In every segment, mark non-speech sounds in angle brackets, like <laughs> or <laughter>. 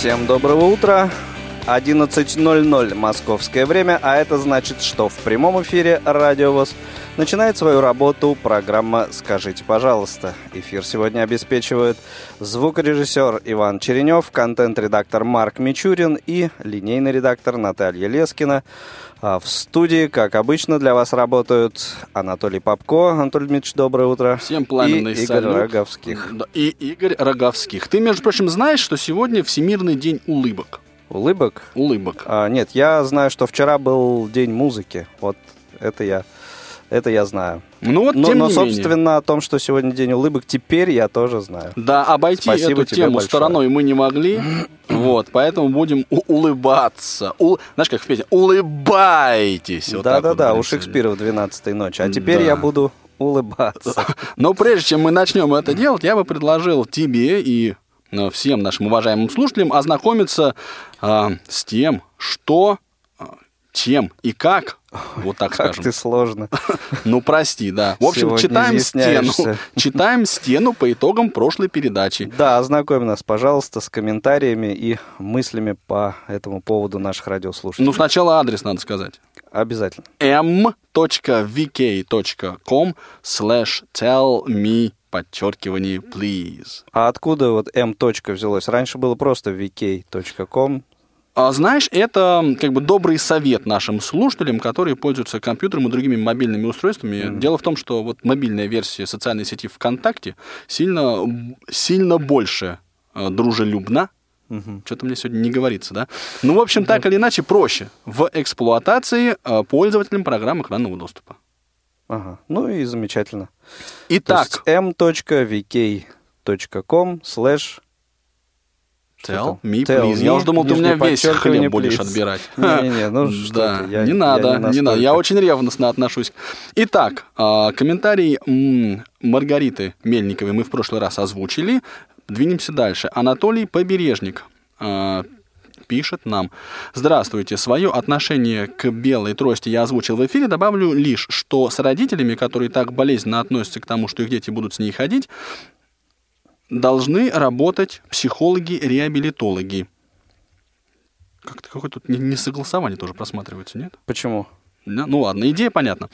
Всем доброго утра. 11.00 московское время, а это значит, что в прямом эфире Радио ВОЗ начинает свою работу программа «Скажите, пожалуйста». Эфир сегодня обеспечивают звукорежиссер Иван Черенев, контент-редактор Марк Мичурин и линейный редактор Наталья Лескина. А в студии, как обычно, для вас работают Анатолий Попко. Анатолий Дмитриевич, доброе утро. Всем пламенный и Игорь салют. Роговских. И Игорь Роговских. Ты, между прочим, знаешь, что сегодня Всемирный день улыбок? Улыбок? Улыбок. А, нет, я знаю, что вчера был день музыки. Вот это я, это я знаю. Ну вот, но, тем но, не менее. собственно, о том, что сегодня день улыбок, теперь я тоже знаю. Да, обойти Спасибо эту тему большое. стороной мы не могли. <clears throat> Вот, поэтому будем улыбаться. У- Знаешь, как в песне? Улыбайтесь. Вот так вот Да-да-да, у. Шекспира в 12 ночи. А теперь Да. я буду улыбаться. <laughs> Но прежде чем мы начнем это делать, я бы предложил тебе и э, всем нашим уважаемым слушателям ознакомиться а, с тем, что, чем и как, вот так Как скажем. ты сложно. <laughs> Ну, прости, да. В общем, Сегодня читаем стену. Читаем стену по итогам прошлой передачи. Да, ознакомь нас, пожалуйста, с комментариями и мыслями по этому поводу наших радиослушателей. Ну, сначала адрес надо сказать. Обязательно. m.vk.com slash tell me подчеркивание please. А откуда вот m. взялось? Раньше было просто vk.com. А знаешь, это как бы добрый совет нашим слушателям, которые пользуются компьютером и другими мобильными устройствами. Дело в том, что вот мобильная версия социальной сети ВКонтакте сильно, сильно больше э, дружелюбна. Что-то мне сегодня не говорится, да? Ну, в общем, так или иначе, проще в эксплуатации э, пользователям программ экранного доступа. Ага. Ну и замечательно. Итак, m.vk.com slash tell me, Tell please. me, Я уже думал, ты у меня весь хлеб будешь please. отбирать. <laughs> Не-не-не, ну <laughs> что да, ты, я- не я надо, не не, надо. Я очень ревностно отношусь. Итак, а, комментарий Маргариты Мельниковой мы в прошлый раз озвучили. Двинемся дальше. Анатолий Побережник а, пишет нам. Здравствуйте. Свое отношение к белой трости я озвучил в эфире. Добавлю лишь, что с родителями, которые так болезненно относятся к тому, что их дети будут с ней ходить, должны работать психологи-реабилитологи. Как-то какое-то тут не- несогласование тоже просматривается, нет? Почему? Ну ладно, идея понятна.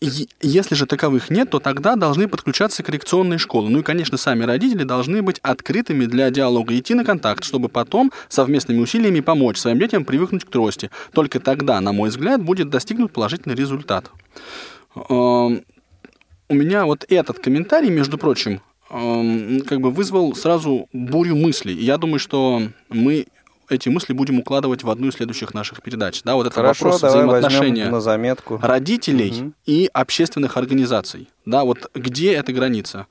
Если же таковых нет, то тогда должны подключаться коррекционные школы. Ну и, конечно, сами родители должны быть открытыми для диалога, идти на контакт, чтобы потом совместными усилиями помочь своим детям привыкнуть к трости. Только тогда, на мой взгляд, будет достигнут положительный результат. У меня вот этот комментарий, между прочим, ам, как бы вызвал сразу бурю мыслей. И я думаю, что мы эти мысли будем укладывать в одну из следующих наших передач. Да, вот это Хорошо, вопрос взаимоотношения на заметку. родителей Мгм. и общественных организаций. Да, вот где эта граница?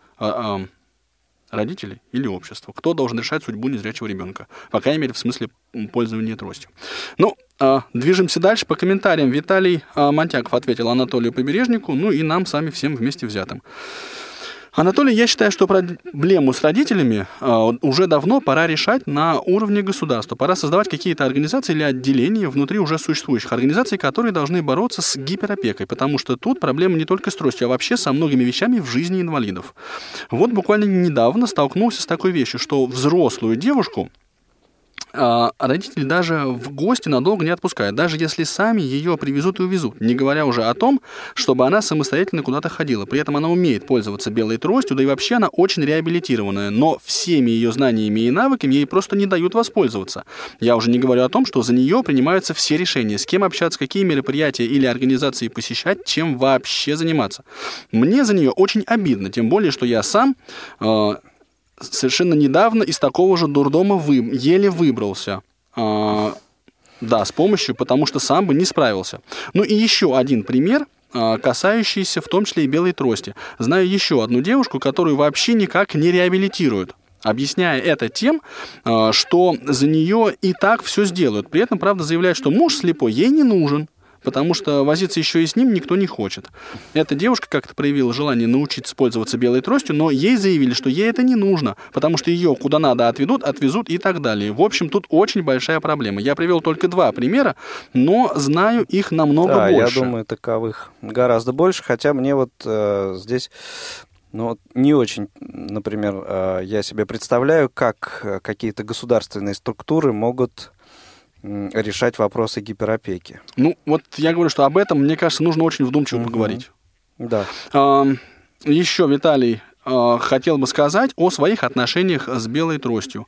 Ам, родителей или общества? Кто должен решать судьбу незрячего ребенка? По крайней мере, в смысле пользования тростью. Ну, а, движемся дальше по комментариям. Виталий а, Монтяков ответил Анатолию Побережнику, ну и нам сами всем вместе взятым. Анатолий, я считаю, что проблему с родителями а, уже давно пора решать на уровне государства. Пора создавать какие-то организации или отделения внутри уже существующих организаций, которые должны бороться с гиперопекой, потому что тут проблема не только с тростью, а вообще со многими вещами в жизни инвалидов. Вот буквально недавно столкнулся с такой вещью, что взрослую девушку а, родители даже в гости надолго не отпускают, даже если сами ее привезут и увезут, не говоря уже о том, чтобы она самостоятельно куда-то ходила. При этом она умеет пользоваться белой тростью, да и вообще она очень реабилитированная, но всеми ее знаниями и навыками ей просто не дают воспользоваться. Я уже не говорю о том, что за нее принимаются все решения, с кем общаться, какие мероприятия или организации посещать, чем вообще заниматься. Мне за нее очень обидно, тем более, что я сам э, совершенно недавно из такого же дурдома вы, еле выбрался. А, да, с помощью, потому что сам бы не справился. Ну и еще один пример, а, касающийся в том числе и белой трости. Знаю еще одну девушку, которую вообще никак не реабилитируют. объясняя это тем, э, что за нее и так все сделают. При этом, правда, заявляет, что муж слепой ей не нужен, потому что возиться еще и с ним никто не хочет. Эта девушка как-то проявила желание научиться пользоваться белой тростью, но ей заявили, что ей это не нужно, потому что ее куда надо отведут, отвезут и так далее. В общем, тут очень большая проблема. Я привел только два примера, но знаю их намного да, больше. я думаю, таковых гораздо больше, хотя мне вот э, здесь ну, не очень, например, э, я себе представляю, как э, какие-то государственные структуры могут решать вопросы гиперопеки. Ну, вот я говорю, что об этом, мне кажется, нужно очень вдумчиво угу. поговорить. Да. Еще, Виталий, а, хотел бы сказать о своих отношениях с белой тростью.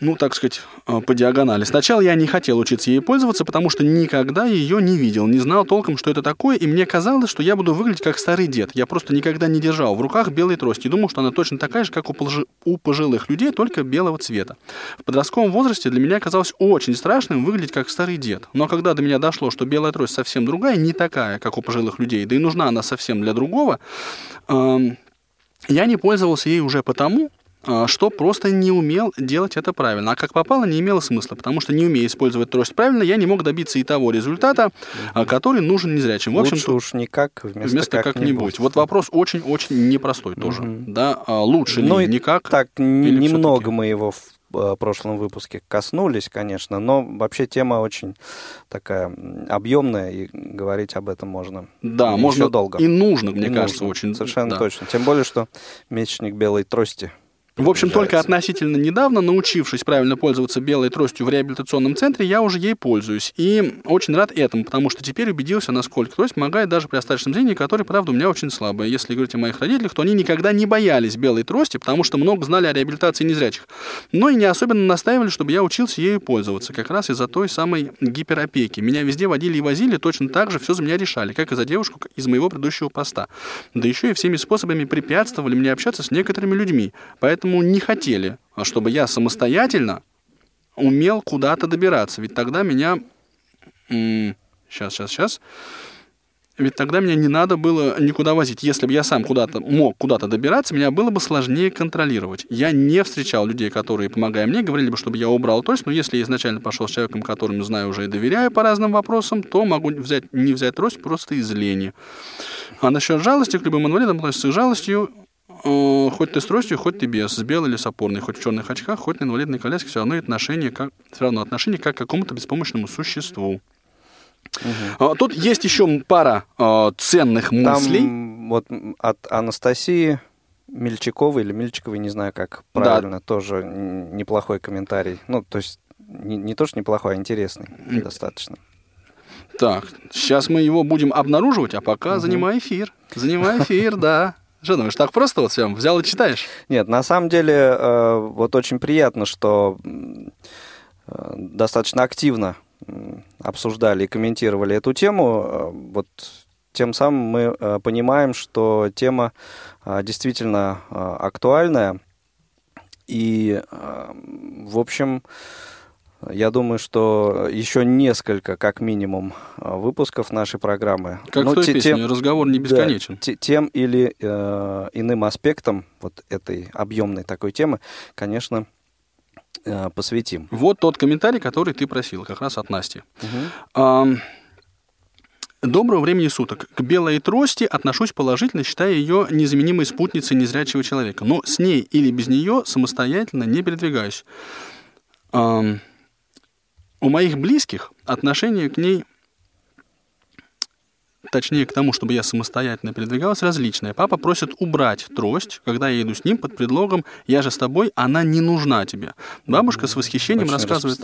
Ну, так сказать, э, по диагонали. Сначала я не хотел учиться ей пользоваться, потому что никогда ее не видел, не знал толком, что это такое, и мне казалось, что я буду выглядеть как старый дед. Я просто никогда не держал в руках белой трости и думал, что она точно такая же, как у, полж... у пожилых людей, только белого цвета. В подростковом возрасте для меня казалось очень страшным выглядеть как старый дед. Но когда до меня дошло, что белая трость совсем другая, не такая, как у пожилых людей, да и нужна она совсем для другого, эм, я не пользовался ей уже потому, что просто не умел делать это правильно. А как попало, не имело смысла, потому что не умея использовать трость правильно, я не мог добиться и того результата, угу. который нужен незрячим. В общем, лучше уж никак вместо, вместо как-нибудь. Как вот вопрос очень-очень непростой угу. тоже. Да, а лучше ну, ли никак? Так, немного мы его в а, прошлом выпуске коснулись, конечно, но вообще тема очень такая объемная, и говорить об этом можно да, еще можно долго. И нужно, мне и кажется, нужно. очень. Совершенно да. точно. Тем более, что месячник белой трости в общем, только относительно недавно, научившись правильно пользоваться белой тростью в реабилитационном центре, я уже ей пользуюсь. И очень рад этому, потому что теперь убедился, насколько трость помогает даже при остаточном зрении, которое, правда, у меня очень слабое. Если говорить о моих родителях, то они никогда не боялись белой трости, потому что много знали о реабилитации незрячих. Но и не особенно настаивали, чтобы я учился ею пользоваться, как раз из-за той самой гиперопеки. Меня везде водили и возили, точно так же все за меня решали, как и за девушку из моего предыдущего поста. Да еще и всеми способами препятствовали мне общаться с некоторыми людьми. Поэтому поэтому не хотели, а чтобы я самостоятельно умел куда-то добираться. Ведь тогда меня... Сейчас, сейчас, сейчас. Ведь тогда меня не надо было никуда возить. Если бы я сам куда-то мог куда-то добираться, меня было бы сложнее контролировать. Я не встречал людей, которые, помогая мне, говорили бы, чтобы я убрал трость. Но если я изначально пошел с человеком, которому знаю уже и доверяю по разным вопросам, то могу взять, не взять трость просто из лени. А насчет жалости к любым инвалидам относится с жалостью Э, хоть ты с тростью, хоть ты без, с белой или с опорной, хоть в черных очках, хоть на инвалидной коляске, все равно отношение как, все равно отношение как к какому-то беспомощному существу. Угу. Тут есть еще пара э, ценных мыслей. Там вот от Анастасии Мельчаковой или Мельчиковой, не знаю, как правильно, да. тоже неплохой комментарий. Ну, то есть не, не то, что неплохой, а интересный достаточно. Так, сейчас мы его будем обнаруживать, а пока угу. занимай эфир. Занимай эфир, да. Что думаешь, так просто вот все взял и читаешь? Нет, на самом деле э, вот очень приятно, что э, достаточно активно обсуждали и комментировали эту тему. Э, вот тем самым мы понимаем, что тема действительно актуальная. И, в общем, я думаю, что еще несколько, как минимум, выпусков нашей программы. Как ну, в той те, песне, тем, разговор не бесконечен. Да, тем или э, иным аспектом вот этой объемной такой темы, конечно, э, посвятим. Вот тот комментарий, который ты просил, как раз от Насти. Угу. А, Доброго времени суток. К белой трости отношусь положительно, считая ее незаменимой спутницей незрячего человека. Но с ней или без нее самостоятельно не передвигаюсь. У моих близких отношение к ней, точнее к тому, чтобы я самостоятельно передвигалась, различное. Папа просит убрать трость, когда я иду с ним под предлогом «я же с тобой, она не нужна тебе». Бабушка с восхищением Очень рассказывает...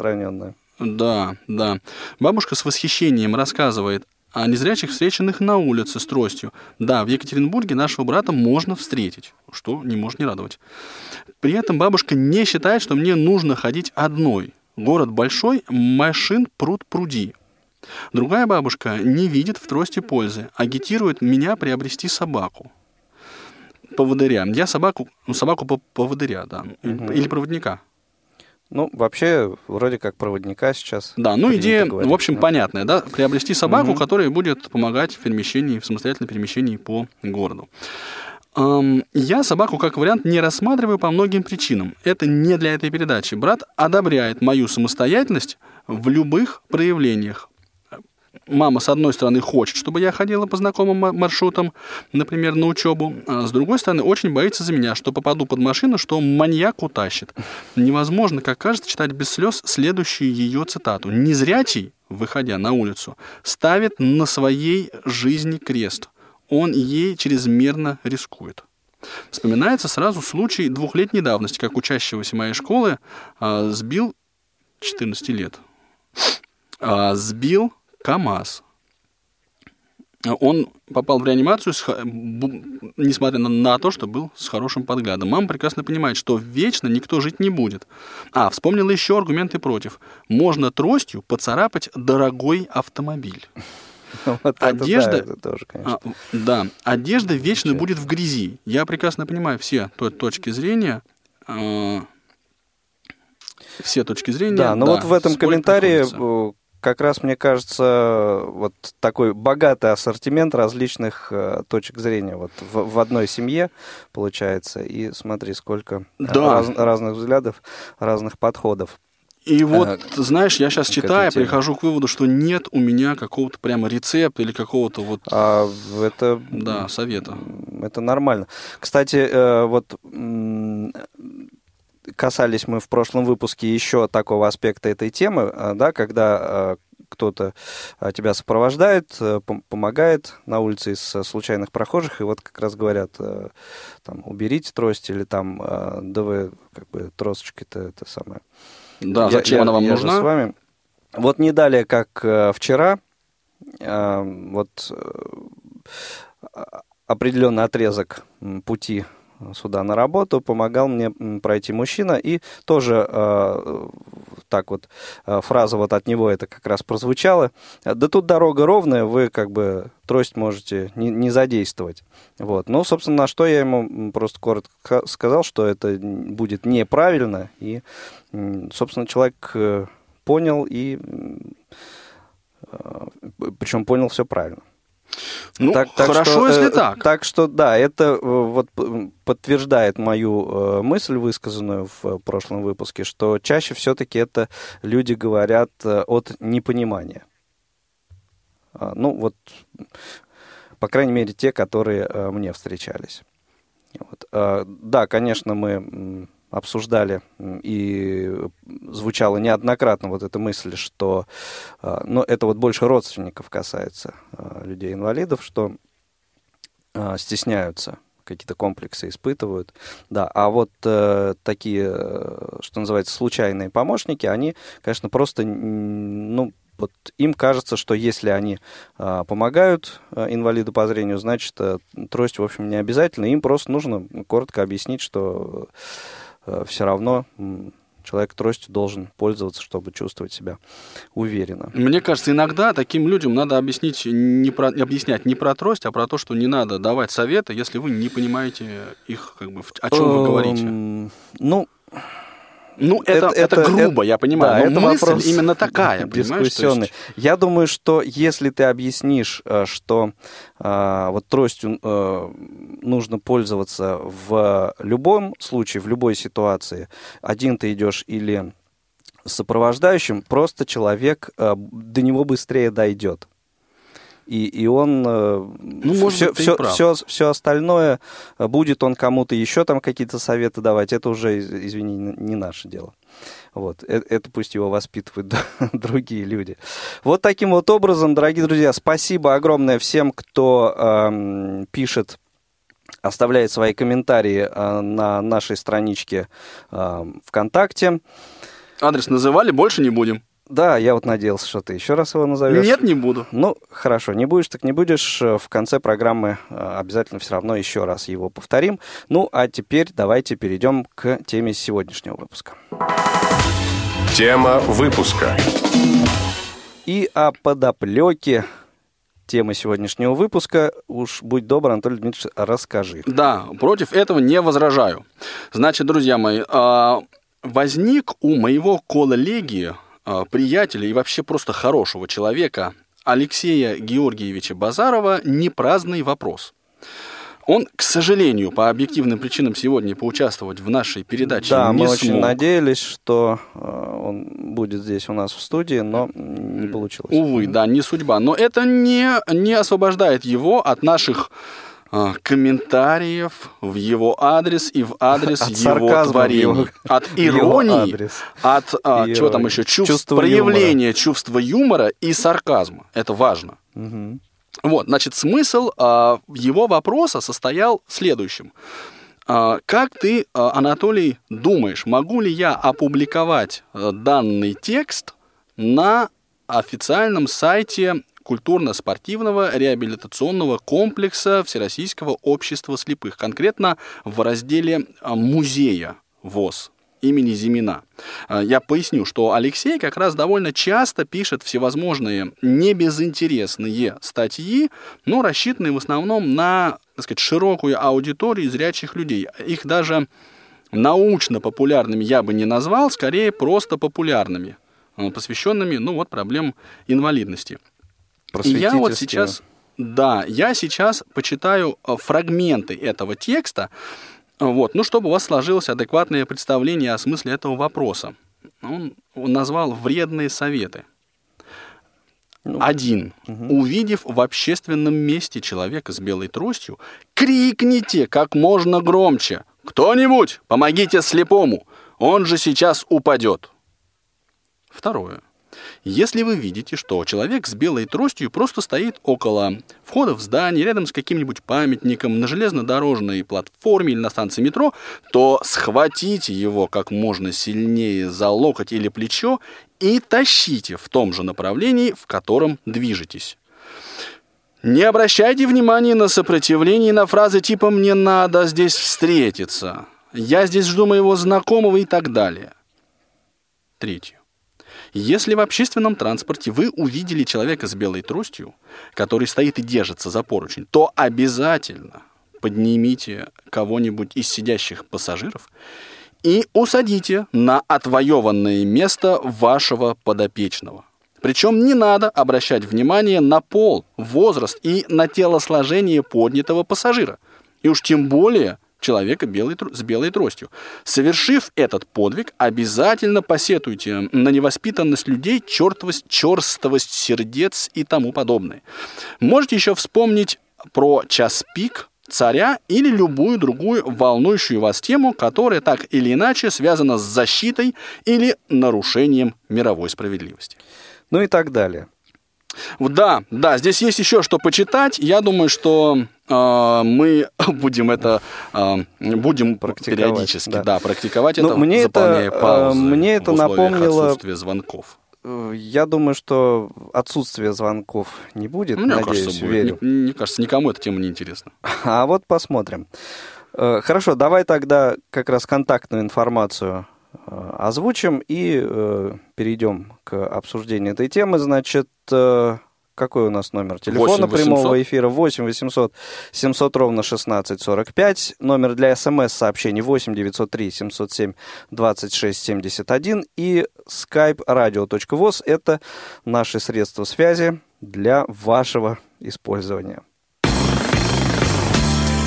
Да, да. Бабушка с восхищением рассказывает о незрячих, встреченных на улице с тростью. Да, в Екатеринбурге нашего брата можно встретить, что не может не радовать. При этом бабушка не считает, что мне нужно ходить одной. Город большой, машин пруд пруди. Другая бабушка не видит в трости пользы, агитирует меня приобрести собаку. Поводыря. Я собаку, ну, собаку по поводыря, да. Угу. Или проводника. Ну, вообще, вроде как проводника сейчас. Да, ну идея, говорить, в общем, да. понятная, да, приобрести собаку, угу. которая будет помогать в перемещении, в самостоятельном перемещении по городу. Я собаку как вариант не рассматриваю по многим причинам. Это не для этой передачи. Брат одобряет мою самостоятельность в любых проявлениях. Мама, с одной стороны, хочет, чтобы я ходила по знакомым маршрутам, например, на учебу, а с другой стороны, очень боится за меня, что попаду под машину, что маньяк утащит. Невозможно, как кажется, читать без слез следующую ее цитату. «Незрячий, выходя на улицу, ставит на своей жизни крест. Он ей чрезмерно рискует». Вспоминается сразу случай двухлетней давности, как учащегося моей школы а, сбил 14 лет. А, сбил КАМАЗ. Он попал в реанимацию, несмотря на то, что был с хорошим подглядом. Мама прекрасно понимает, что вечно никто жить не будет. А, вспомнила еще аргументы против. Можно тростью поцарапать дорогой автомобиль. <laughs> Вот одежда, это, да, это тоже, конечно. А, да, одежда вечно Ничего. будет в грязи. Я прекрасно понимаю все точки зрения. Э, все точки зрения. Да, но да, вот в этом комментарии как раз, мне кажется, вот такой богатый ассортимент различных э, точек зрения вот в, в одной семье получается. И смотри, сколько да. раз, разных взглядов, разных подходов. И вот, а, знаешь, я сейчас читаю, прихожу к выводу, что нет у меня какого-то прямо рецепта или какого-то вот... А это... Да, совета. Это нормально. Кстати, э, вот касались мы в прошлом выпуске еще такого аспекта этой темы, э, да, когда э, кто-то э, тебя сопровождает, помогает на улице из случайных прохожих, и вот как раз говорят, там, уберите трость, или там, да вы, как бы, тросочкой-то это самое. Да, зачем я, она вам я нужна? с вами. Вот не далее, как вчера, вот определенный отрезок пути сюда на работу, помогал мне пройти мужчина, и тоже э, так вот э, фраза вот от него это как раз прозвучала. Да тут дорога ровная, вы как бы трость можете не, не задействовать. Вот. Ну, собственно, на что я ему просто коротко сказал, что это будет неправильно, и, собственно, человек э, понял, и э, причем понял все правильно. Ну, так, так хорошо, что, если э, так. Так что, да, это э, вот подтверждает мою э, мысль, высказанную в прошлом выпуске, что чаще все-таки это люди говорят от непонимания. А, ну, вот, по крайней мере, те, которые мне встречались. Вот. А, да, конечно, мы обсуждали и звучала неоднократно вот эта мысль, что а, но это вот больше родственников касается а, людей-инвалидов, что а, стесняются какие-то комплексы испытывают. Да, а вот э, такие, э, что называется, случайные помощники, они, конечно, просто, ну, вот им кажется, что если они э, помогают э, инвалиду по зрению, значит, э, трость, в общем, не обязательно. Им просто нужно коротко объяснить, что все равно человек тростью должен пользоваться, чтобы чувствовать себя уверенно. Мне кажется, иногда таким людям надо объяснить, не про, объяснять не про трость, а про то, что не надо давать советы, если вы не понимаете их, как бы, о чем вы говорите. Ну, ну, это, это, это грубо, это, я понимаю, да, но это мысль именно такая, дискуссионный. Есть... Я думаю, что если ты объяснишь, э, что э, вот тростью э, нужно пользоваться в любом случае, в любой ситуации, один ты идешь или сопровождающим, просто человек э, до него быстрее дойдет и, и он э, ну, может все, все, все, все остальное, э, будет он кому-то еще там какие-то советы давать, это уже, извини, не наше дело. Вот. Это, это пусть его воспитывают <laughs> другие люди. Вот таким вот образом, дорогие друзья, спасибо огромное всем, кто э, пишет оставляет свои комментарии э, на нашей страничке э, ВКонтакте. Адрес называли, больше не будем. Да, я вот надеялся, что ты еще раз его назовешь. Нет, не буду. Ну, хорошо, не будешь, так не будешь. В конце программы э, обязательно все равно еще раз его повторим. Ну, а теперь давайте перейдем к теме сегодняшнего выпуска. Тема выпуска. И о подоплеке темы сегодняшнего выпуска. Уж будь добр, Анатолий Дмитриевич, расскажи. Да, против этого не возражаю. Значит, друзья мои, а, возник у моего коллеги приятеля и вообще просто хорошего человека Алексея Георгиевича Базарова не праздный вопрос. Он, к сожалению, по объективным причинам сегодня поучаствовать в нашей передаче Да, не мы смог. очень надеялись, что э, он будет здесь у нас в студии, но не получилось. Увы, да, не судьба. Но это не, не освобождает его от наших комментариев в его адрес и в адрес От его творений. его- от <laughs> его иронии, от а, И чего там иронии. еще, чувств, Чувство проявления чувства юмора и сарказма. Это важно. Мгм. Вот, значит, смысл а, его вопроса состоял в следующем. А, как ты, а, Анатолий, думаешь, могу ли я опубликовать а, данный текст на официальном сайте культурно-спортивного реабилитационного комплекса Всероссийского общества слепых, конкретно в разделе а, музея ВОЗ имени Зимина. А, Я поясню, что Алексей как раз довольно часто пишет всевозможные небезынтересные статьи, но рассчитанные в основном на, так сказать, широкую аудиторию зрячих людей. Их даже научно-популярными я бы не назвал, скорее просто популярными, э, посвященными, ну вот, проблем инвалидности. И я вот сейчас, да, я сейчас почитаю э, фрагменты этого текста, вот, ну, чтобы у вас сложилось адекватное представление о смысле этого вопроса. Он, он назвал вредные советы. Ну, Один. Увидев в общественном месте человека с белой тростью, крикните как можно громче. Кто-нибудь, помогите слепому, он же сейчас упадет. Второе. Если вы видите, что человек с белой тростью просто стоит около входа в здание, рядом с каким-нибудь памятником, на железнодорожной платформе или на станции метро, то схватите его как можно сильнее за локоть или плечо и тащите в том же направлении, в котором движетесь. Не обращайте внимания на сопротивление и на фразы типа «мне надо здесь встретиться», «я здесь жду моего знакомого» и так далее. Третье. Если в общественном транспорте вы увидели человека с белой тростью, который стоит и держится за поручень, то обязательно поднимите кого-нибудь из сидящих пассажиров и усадите на отвоеванное место вашего подопечного. Причем не надо обращать внимание на пол, возраст и на телосложение поднятого пассажира. И уж тем более человека белой, с белой тростью. Совершив этот подвиг, обязательно посетуйте на невоспитанность людей, чертовость, черствость сердец и тому подобное. Можете еще вспомнить про час пик, царя или любую другую волнующую вас тему, которая так или иначе связана с защитой или нарушением мировой справедливости. Ну и так далее. Да, да, здесь есть еще что почитать. Я думаю, что э, мы <laughs> будем это э, будем Практиковать, периодически, да. да, практиковать Ну, это, мне это, заполняя э, паузы мне это в напомнило- отсутствия звонков. Э, Я думаю, что отсутствие звонков не будет, Мне надеюсь, кажется, будет. верю. Мне, мне кажется, никому эта тема не интересна. А вот посмотрим. Э, Хорошо, давай тогда как раз контактную информацию озвучим и э, перейдем к обсуждению этой темы. Значит, э, какой у нас номер телефона 8 800. прямого эфира? 8 800 700 ровно 1645. Номер для смс-сообщений 8 903 707 26 71. И skype radio.voz – это наши средства связи для вашего использования.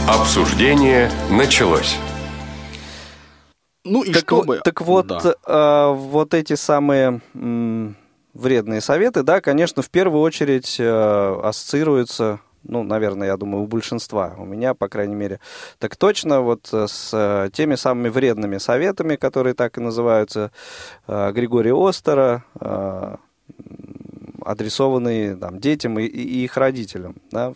Обсуждение началось. Ну и так, чтобы... так вот, Да. э, вот эти самые м, вредные советы, да, конечно, в первую очередь э, ассоциируются, ну, наверное, я думаю, у большинства, у меня, по крайней мере, так точно, вот э, с э, теми самыми вредными советами, которые так и называются, э, Григория Остера, адресованные там, детям и, и их родителям, да,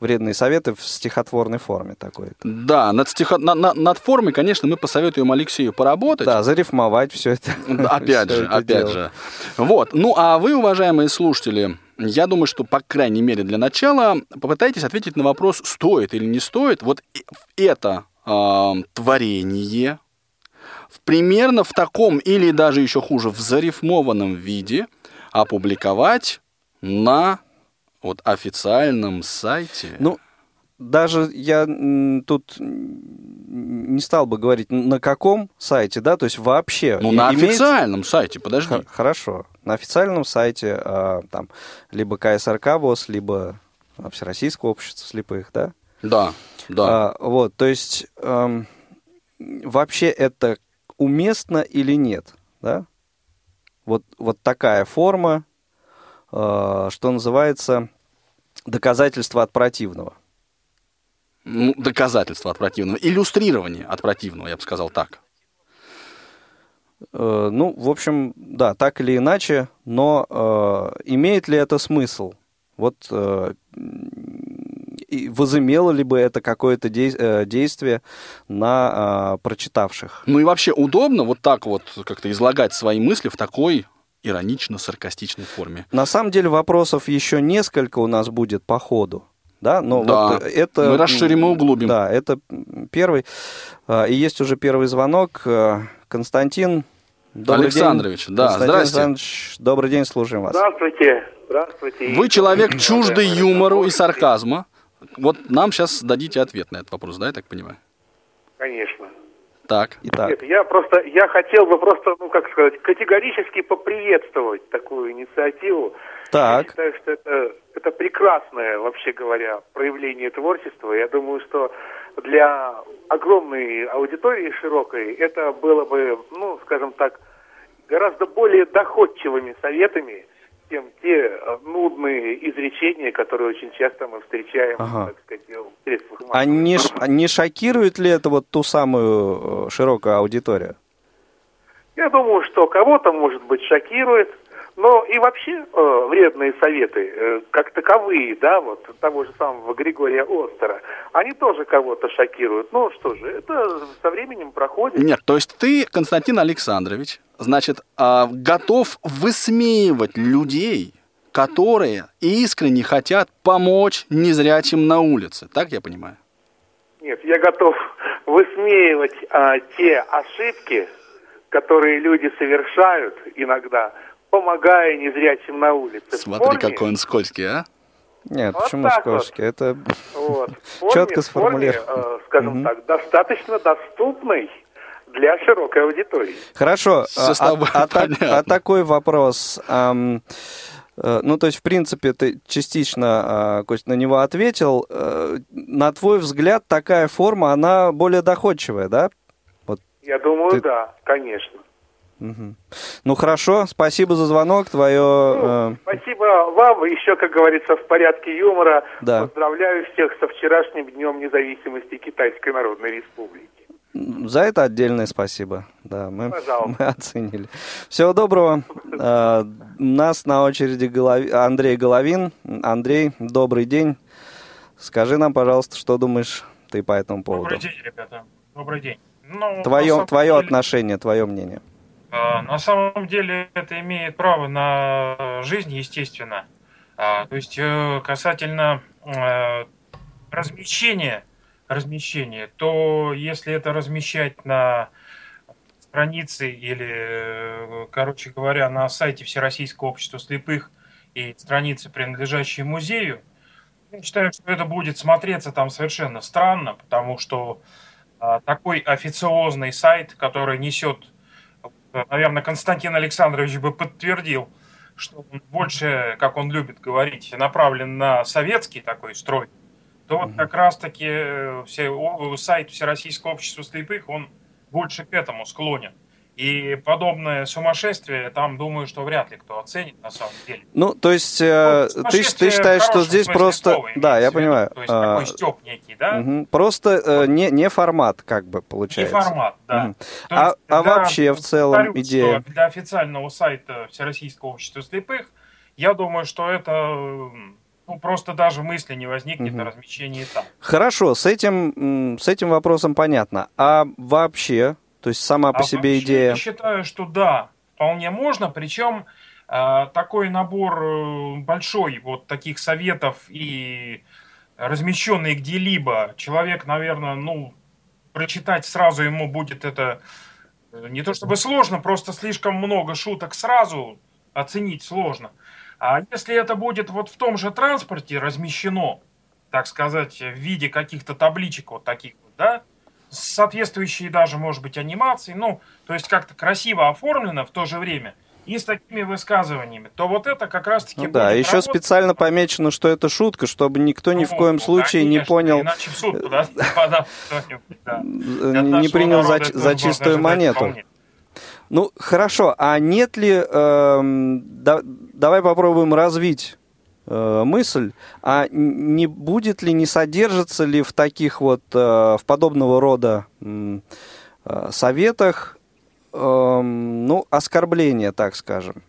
вредные советы в стихотворной форме такой. Да, над, стихо... на- на- над формой, конечно, мы посоветуем Алексею поработать. Да, зарифмовать все это. Опять же, это опять дело. же. Вот. Ну, а вы, уважаемые слушатели, я думаю, что, по крайней мере, для начала попытайтесь ответить на вопрос, стоит или не стоит вот это а, творение в, примерно в таком или даже еще хуже, в зарифмованном виде опубликовать на вот, официальном сайте. Ну, даже я тут не стал бы говорить, на каком сайте, да, то есть вообще. Ну, на имеется- официальном сайте, подожди. Х- Хорошо. На официальном сайте а, там либо КСРК ВОЗ, либо а, Всероссийского общества слепых, да? Да, да. А, вот, то есть эм, вообще это уместно или нет, да? Вот, вот такая форма, э, что называется, доказательство от противного. Ну, доказательство от противного. Иллюстрирование от противного, я бы сказал так. Э, ну, в общем, да, так или иначе, но э, имеет ли это смысл? Вот э, возымело ли бы это какое-то э, действие на э, прочитавших? Ну и вообще удобно вот так вот как-то излагать свои мысли в такой иронично-саркастичной форме. На самом деле вопросов еще несколько у нас будет по ходу. Да, но да. вот это... Мы расширим и углубим. Да, это первый. А, и есть уже первый звонок. Э, Константин, добрый Александрович, день. да, Константин здравствуйте. Александрович, добрый день, слушаем вас. Здравствуйте. Здравствуйте. Вы человек чуждый юмору и сарказма. Вот нам сейчас дадите ответ на этот вопрос, да, я так понимаю? Конечно. Так. Итак. Нет, я просто, я хотел бы просто, ну, как сказать, категорически поприветствовать такую инициативу. Так. Я считаю, что это, это прекрасное, вообще говоря, проявление творчества. Я думаю, что для огромной аудитории широкой это было бы, ну, скажем так, гораздо более доходчивыми советами, чем те э, нудные изречения, которые очень часто мы встречаем, ага. так сказать, в средствах А не, а не шокирует ли это вот ту самую э, широкую аудиторию? Я думаю, что кого-то, может быть, шокирует, но и вообще э, вредные советы, э, как таковые, да, вот того же самого Григория Остера, они тоже кого-то шокируют. Ну что же, это со временем проходит. Нет, то есть ты, Константин Александрович, значит, э, готов высмеивать людей, которые искренне хотят помочь незрячим на улице. Так я понимаю? Нет, я готов высмеивать а, те ошибки, которые люди совершают иногда, помогая незрячим на улице. Смотри, форме... какой он скользкий, а? Нет, вот почему скользкий? Вот. Это вот. <laughs> четко сформулировано. Э, скажем угу. так, достаточно доступный для широкой аудитории. Хорошо. А, а, а, так, а такой вопрос. Эм, э, ну, то есть, в принципе, ты частично, э, Кость, на него ответил. Э, на твой взгляд, такая форма, она более доходчивая, да? Вот Я думаю, ты... да, конечно. Угу. Ну хорошо, спасибо за звонок. Твое. Ну, э... Спасибо вам. Еще, как говорится, в порядке юмора. Да. Поздравляю всех со вчерашним днем независимости Китайской Народной Республики. За это отдельное спасибо. Да, мы, мы оценили. Всего доброго. У нас на очереди Голов... Андрей Головин. Андрей, добрый день. Скажи нам, пожалуйста, что думаешь ты по этому поводу? Добрый день, ребята. Добрый день. Ну, твое твое деле... отношение, твое мнение. А, на самом деле это имеет право на жизнь, естественно. А, то есть э, касательно э, размещения, размещения, то если это размещать на странице или, э, короче говоря, на сайте Всероссийского общества слепых и страницы, принадлежащие музею, я считаю, что это будет смотреться там совершенно странно, потому что а, такой официозный сайт, который несет наверное, Константин Александрович бы подтвердил, что он больше, как он любит говорить, направлен на советский такой строй, то вот как раз-таки э, все, сайт Всероссийского общества слепых, он больше к этому склонен. И подобное сумасшествие, там, думаю, что вряд ли кто оценит на самом деле. Ну, то есть, э, ну, ты, ты считаешь, что здесь просто... Да, я понимаю. То есть, а, такой степ некий, да? Угу. Просто э, не, не формат, как бы, получается. Не формат, да. Угу. А, есть, а да, вообще, в целом, повторю, идея... для официального сайта Всероссийского общества слепых, я думаю, что это ну, просто даже мысли не возникнет угу. о размещении там. Хорошо, с этим, с этим вопросом понятно. А вообще, то есть сама по а себе идея. Я считаю, что да, вполне можно. Причем э, такой набор э, большой вот таких советов и размещенный где-либо, человек, наверное, ну, прочитать сразу ему будет это э, не то чтобы сложно, просто слишком много шуток сразу оценить сложно. А если это будет вот в том же транспорте размещено, так сказать, в виде каких-то табличек вот таких вот, да, соответствующие даже, может быть, анимации, ну, то есть как-то красиво оформлено в то же время, и с такими высказываниями, то вот это как раз-таки... Ну, да, еще работать. специально помечено, что это шутка, чтобы никто ни ну, в коем ну, случае конечно, не понял... Иначе в суд <laughs> да, Не принял за, за чистую монету. Ну, хорошо, а нет ли... Э, да, давай попробуем развить э, мысль, а не будет ли, не содержится ли в таких вот, э, в подобного рода э, советах Эм, ну, оскорбление, так скажем.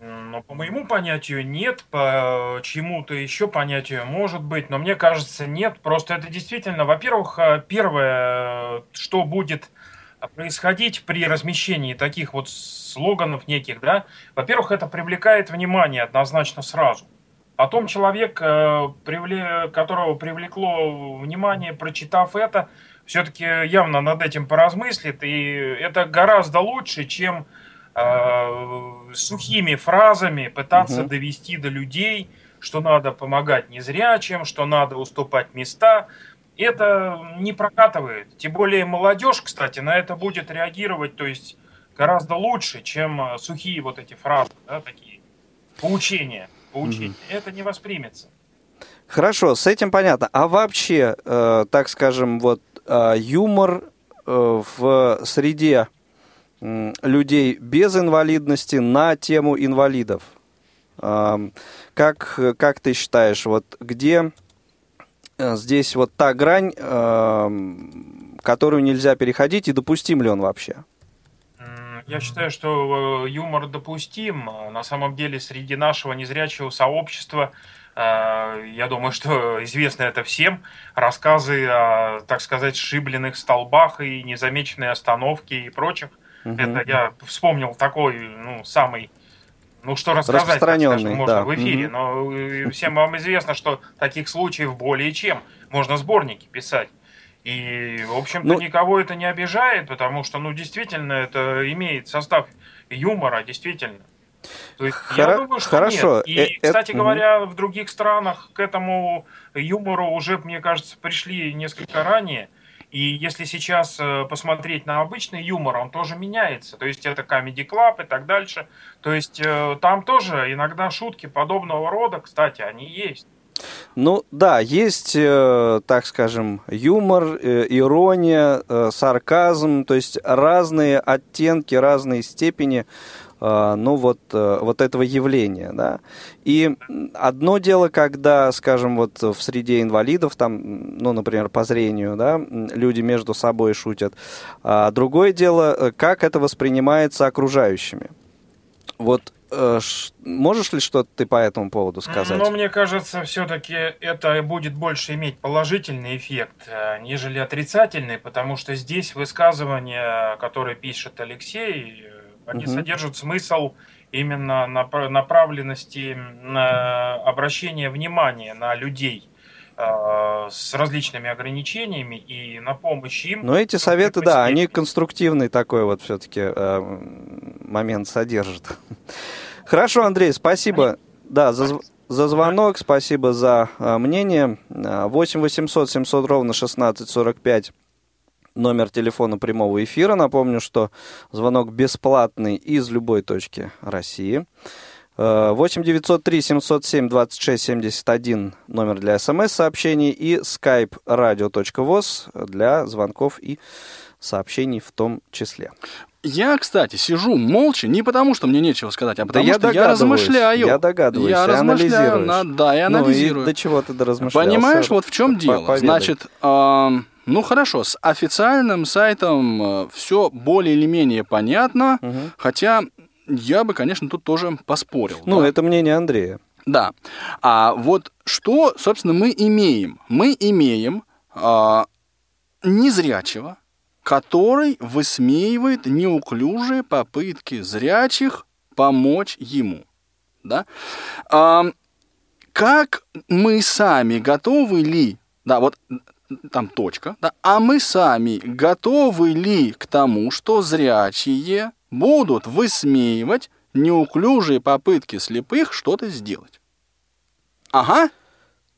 Но по моему понятию нет, по чему-то еще понятию может быть, но мне кажется нет. Просто это действительно, во-первых, э, первое, что будет происходить при размещении таких вот слоганов неких, да, во-первых, это привлекает внимание однозначно сразу. Потом человек, э, которого привлекло внимание, прочитав это, все-таки явно над этим поразмыслит, и это гораздо лучше, чем э, сухими фразами пытаться угу. довести до людей, что надо помогать незрячим, что надо уступать места. Это не прокатывает. Тем более молодежь, кстати, на это будет реагировать, то есть гораздо лучше, чем сухие вот эти фразы, да, такие поучения. поучения. Угу. Это не воспримется. Хорошо, с этим понятно. А вообще, э, так скажем, вот э, юмор э, в среде э, людей без инвалидности на тему инвалидов. Э, как, как ты считаешь, вот где э, здесь вот та грань, э, которую нельзя переходить, и допустим ли он вообще? Я считаю, что э, юмор допустим. На самом деле среди нашего незрячего сообщества Э, я думаю, что <laughs> известно это всем. Рассказы о, так сказать, шибленных столбах и незамеченной остановки и прочих. Угу. Это я вспомнил такой, ну, самый ну, что рассказать, скажем, можно да. в эфире. Но э, всем вам известно, что таких случаев более чем. Можно сборники писать. И, в общем-то, ну... никого это не обижает, потому что, ну, действительно, это имеет состав юмора, действительно. То есть, Хор- я думаю, что хорошо. нет. И, э- кстати э- говоря, в других странах к этому юмору уже, мне кажется, пришли несколько ранее. И если сейчас э, посмотреть на обычный юмор, он тоже меняется. То есть это Comedy Club и так дальше. То есть э, там тоже иногда шутки подобного рода, кстати, они есть. Ну да, есть, э, так скажем, юмор, э, ирония, э, сарказм, то есть разные оттенки, разные степени ну вот, э, вот этого явления, да. И одно дело, когда, скажем, вот в среде инвалидов, там, ну, например, по зрению, да, люди между собой шутят, а другое дело, э, как это воспринимается окружающими. Вот можешь ли что-то ты по этому поводу сказать? Ну, мне кажется, все-таки это будет больше иметь положительный эффект, нежели отрицательный, потому что здесь высказывание, которое пишет Алексей, они угу. содержат смысл именно направленности на обращение внимания на людей э, с различными ограничениями и на помощь им. Но эти советы, да, они конструктивный такой вот все-таки э, момент содержат. Хорошо, Андрей, спасибо. Да, за, за звонок, спасибо за э, мнение. 8 800 700 ровно 1645 номер телефона прямого эфира. Напомню, что звонок бесплатный из любой точки России. 8 903 707 26 71 номер для смс-сообщений и skype radio.voz для звонков и сообщений в том числе. Я, кстати, сижу молча не потому, что мне нечего сказать, а потому да что я, я размышляю. Я догадываюсь, я размышляю, на, да, я анализирую. Ну, и до чего ты размышлял? Понимаешь, вот в чем дело? Поведай. Значит, э, ну хорошо, с официальным сайтом э, все более или менее понятно, угу. хотя я бы, конечно, тут тоже поспорил. Ну, да? это мнение Андрея. Да. А вот что, собственно, мы имеем? Мы имеем э, незрячего, который высмеивает неуклюжие попытки зрячих помочь ему. Да? А, как мы сами готовы ли, да, вот там точка, да, а мы сами готовы ли к тому, что зрячие будут высмеивать неуклюжие попытки слепых что-то сделать? Ага.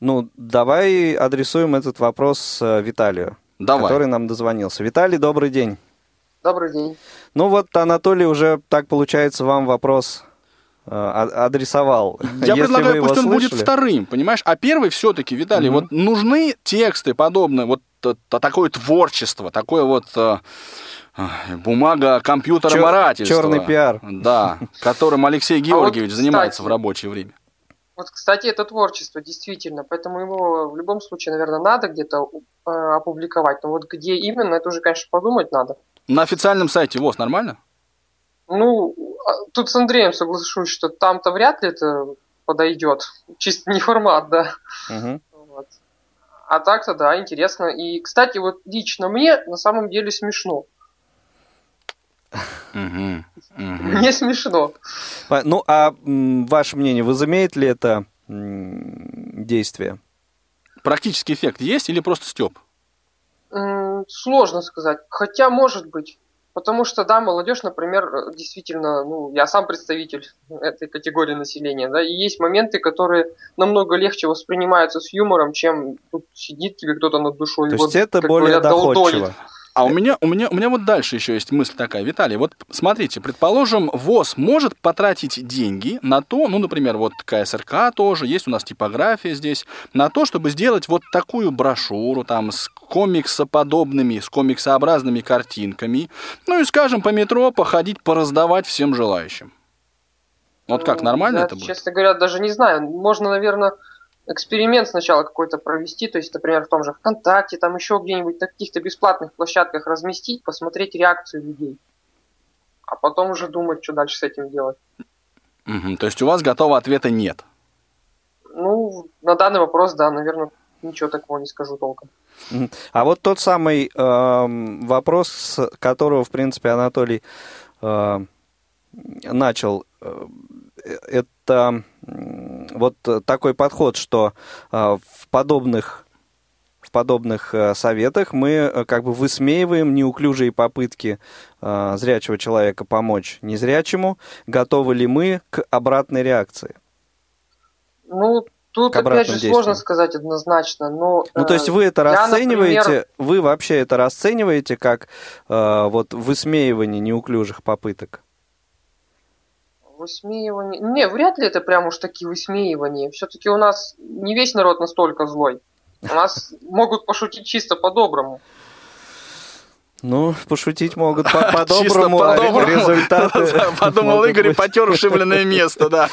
Ну, давай адресуем этот вопрос э, Виталию, Давай. который нам дозвонился. Виталий, добрый день. Добрый день. Ну вот Анатолий уже, так получается, вам вопрос адресовал. Я Если предлагаю, пусть он будет слышали- вторым, понимаешь? А первый все-таки, Виталий, Мгм. вот нужны тексты подобные, вот такое творчество, такое вот э, э, бумага компьютера марательства. чёрный пиар. Да, которым Алексей <laughs> Георгиевич занимается кстати, в рабочее время. Вот, кстати, это творчество, действительно, поэтому его в любом случае, наверное, надо где-то э, опубликовать. Но вот где именно, это уже, конечно, подумать надо. На официальном сайте ВОЗ нормально? Ну, а, тут с Андреем соглашусь, что там-то вряд ли это подойдет. Чисто не формат, да. Мгм. Вот. А так-то, да, интересно. И, кстати, вот лично мне на самом деле смешно. Мне смешно. Ну, а ваше мнение, возымеет ли это действие? Практический эффект есть или просто степ? Сложно сказать. Хотя, может быть. Потому что, да, молодежь, например, действительно, ну, я сам представитель этой категории населения, да, и есть моменты, которые намного легче воспринимаются с юмором, чем тут сидит тебе кто-то над душой. То и есть вот, это более говорят, долдонит. А у меня, у меня, у меня вот дальше еще есть мысль такая, Виталий. Вот смотрите, предположим, ВОЗ может потратить деньги на то, ну, например, вот КСРК тоже, есть у нас типография здесь, на то, чтобы сделать вот такую брошюру там с комиксоподобными, с комиксообразными картинками, ну и, скажем, по метро походить, пораздавать всем желающим. Вот как, нормально я, это будет? Честно говоря, даже не знаю. Можно, наверное, эксперимент сначала какой-то провести, то есть, например, в том же ВКонтакте, там еще где-нибудь на каких-то бесплатных площадках разместить, посмотреть реакцию людей. А потом уже думать, что дальше с этим делать. Мгм, То есть у вас готового ответа нет. Ну, на данный вопрос, да, наверное, ничего такого не скажу толком. А вот тот самый эм, вопрос, с которого, в принципе, Анатолий э, начал, э, это вот такой подход, что э, в подобных в подобных э, советах мы э, как бы высмеиваем неуклюжие попытки э, зрячего человека помочь незрячему. Готовы ли мы к обратной реакции? Ну, тут опять же действиям. сложно сказать однозначно, но... Ну, то э, есть вы это я, расцениваете, например, вы вообще это расцениваете как э, вот высмеивание неуклюжих попыток? Высмеивание. Не, вряд ли это прям уж такие высмеивания. Все-таки у нас не весь народ настолько злой. У нас <laughs> могут пошутить чисто по-доброму. Ну, пошутить могут по- <laughs> по-доброму, а по-доброму. результаты <laughs> Подумал Игорь и потер ушибленное место, да.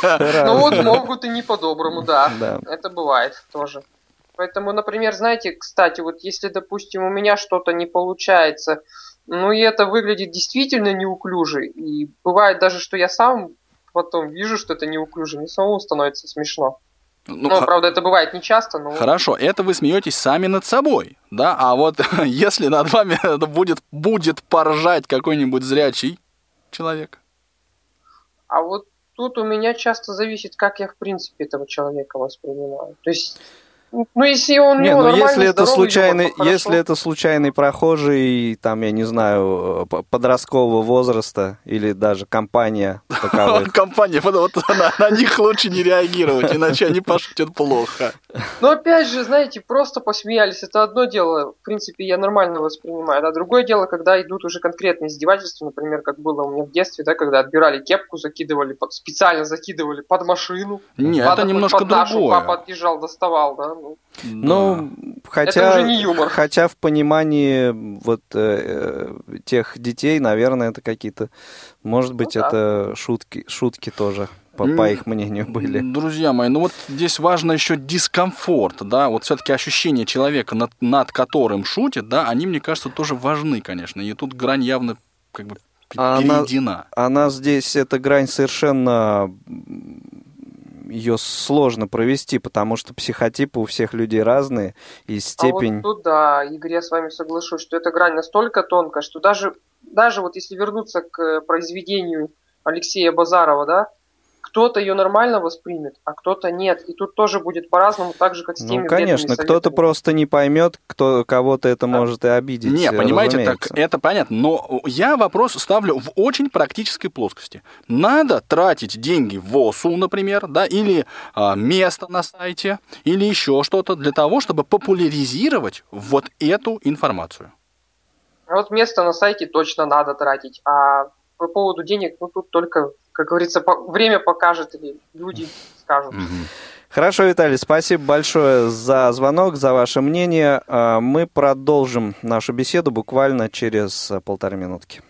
Ну вот могут и не по-доброму, да. Да. Это бывает тоже. Поэтому, например, знаете, кстати, вот если, допустим, у меня что-то не получается, ну и это выглядит действительно неуклюже, и бывает даже, что я сам потом вижу, что это неуклюже, мне самому становится смешно. Ну, Ну, х- правда, это бывает не часто, но... Хорошо, это вы смеетесь сами над собой, да? А вот <laughs> если над вами <laughs> будет, будет поржать какой-нибудь зрячий человек, А вот тут у меня часто зависит, как я в принципе этого человека воспринимаю. То есть, ну, если он Не, ну если это случайный, то если это случайный прохожий, там, я не знаю, э, подросткового возраста или даже компания таковых. <laughs> компания, вот, на, них лучше не реагировать, иначе они пошутят плохо. Но опять же, знаете, просто посмеялись, это одно дело, в принципе, я нормально воспринимаю, а другое дело, когда идут уже конкретные издевательства, например, как было у меня в детстве, да, когда отбирали кепку, закидывали, специально закидывали под машину. Не, Ладно, это немножко другое. папа отъезжал, доставал, да, ну. Ну, Это хотя, уже не юмор. хотя в понимании вот э, э, тех детей, наверное, это какие-то, может быть, Ну да. это шутки, шутки тоже, по, по их мнению, были. Друзья мои, ну вот здесь важно еще дискомфорт, да, вот все-таки ощущение человека, над, над которым шутит, да, они, мне кажется, тоже важны, конечно, и тут грань явно как бы п- А она-. Она здесь, эта грань совершенно ее сложно провести, потому что психотипы у всех людей разные, и степень... А вот тут, да, Игорь, я с вами соглашусь, что эта грань настолько тонкая, что даже, даже вот если вернуться к э, произведению Алексея Базарова, да, кто-то ее нормально воспримет, а кто-то нет. И тут тоже будет по-разному, так же, как с теми Ну, конечно, кто-то просто не поймет, кто кого-то это может и обидеть. Не, э, понимаете, так это понятно, но я вопрос ставлю в очень практической плоскости. Надо тратить деньги в ВОСУ, например, да, или а, место на сайте, или еще что-то для того, чтобы популяризировать вот эту информацию. А вот место на сайте точно надо тратить, а по поводу денег, ну тут только, как говорится, по, время покажет или люди скажут. Хорошо, Виталий, спасибо большое за звонок, за ваше мнение. А, Мы продолжим нашу беседу буквально через а, полторы минутки.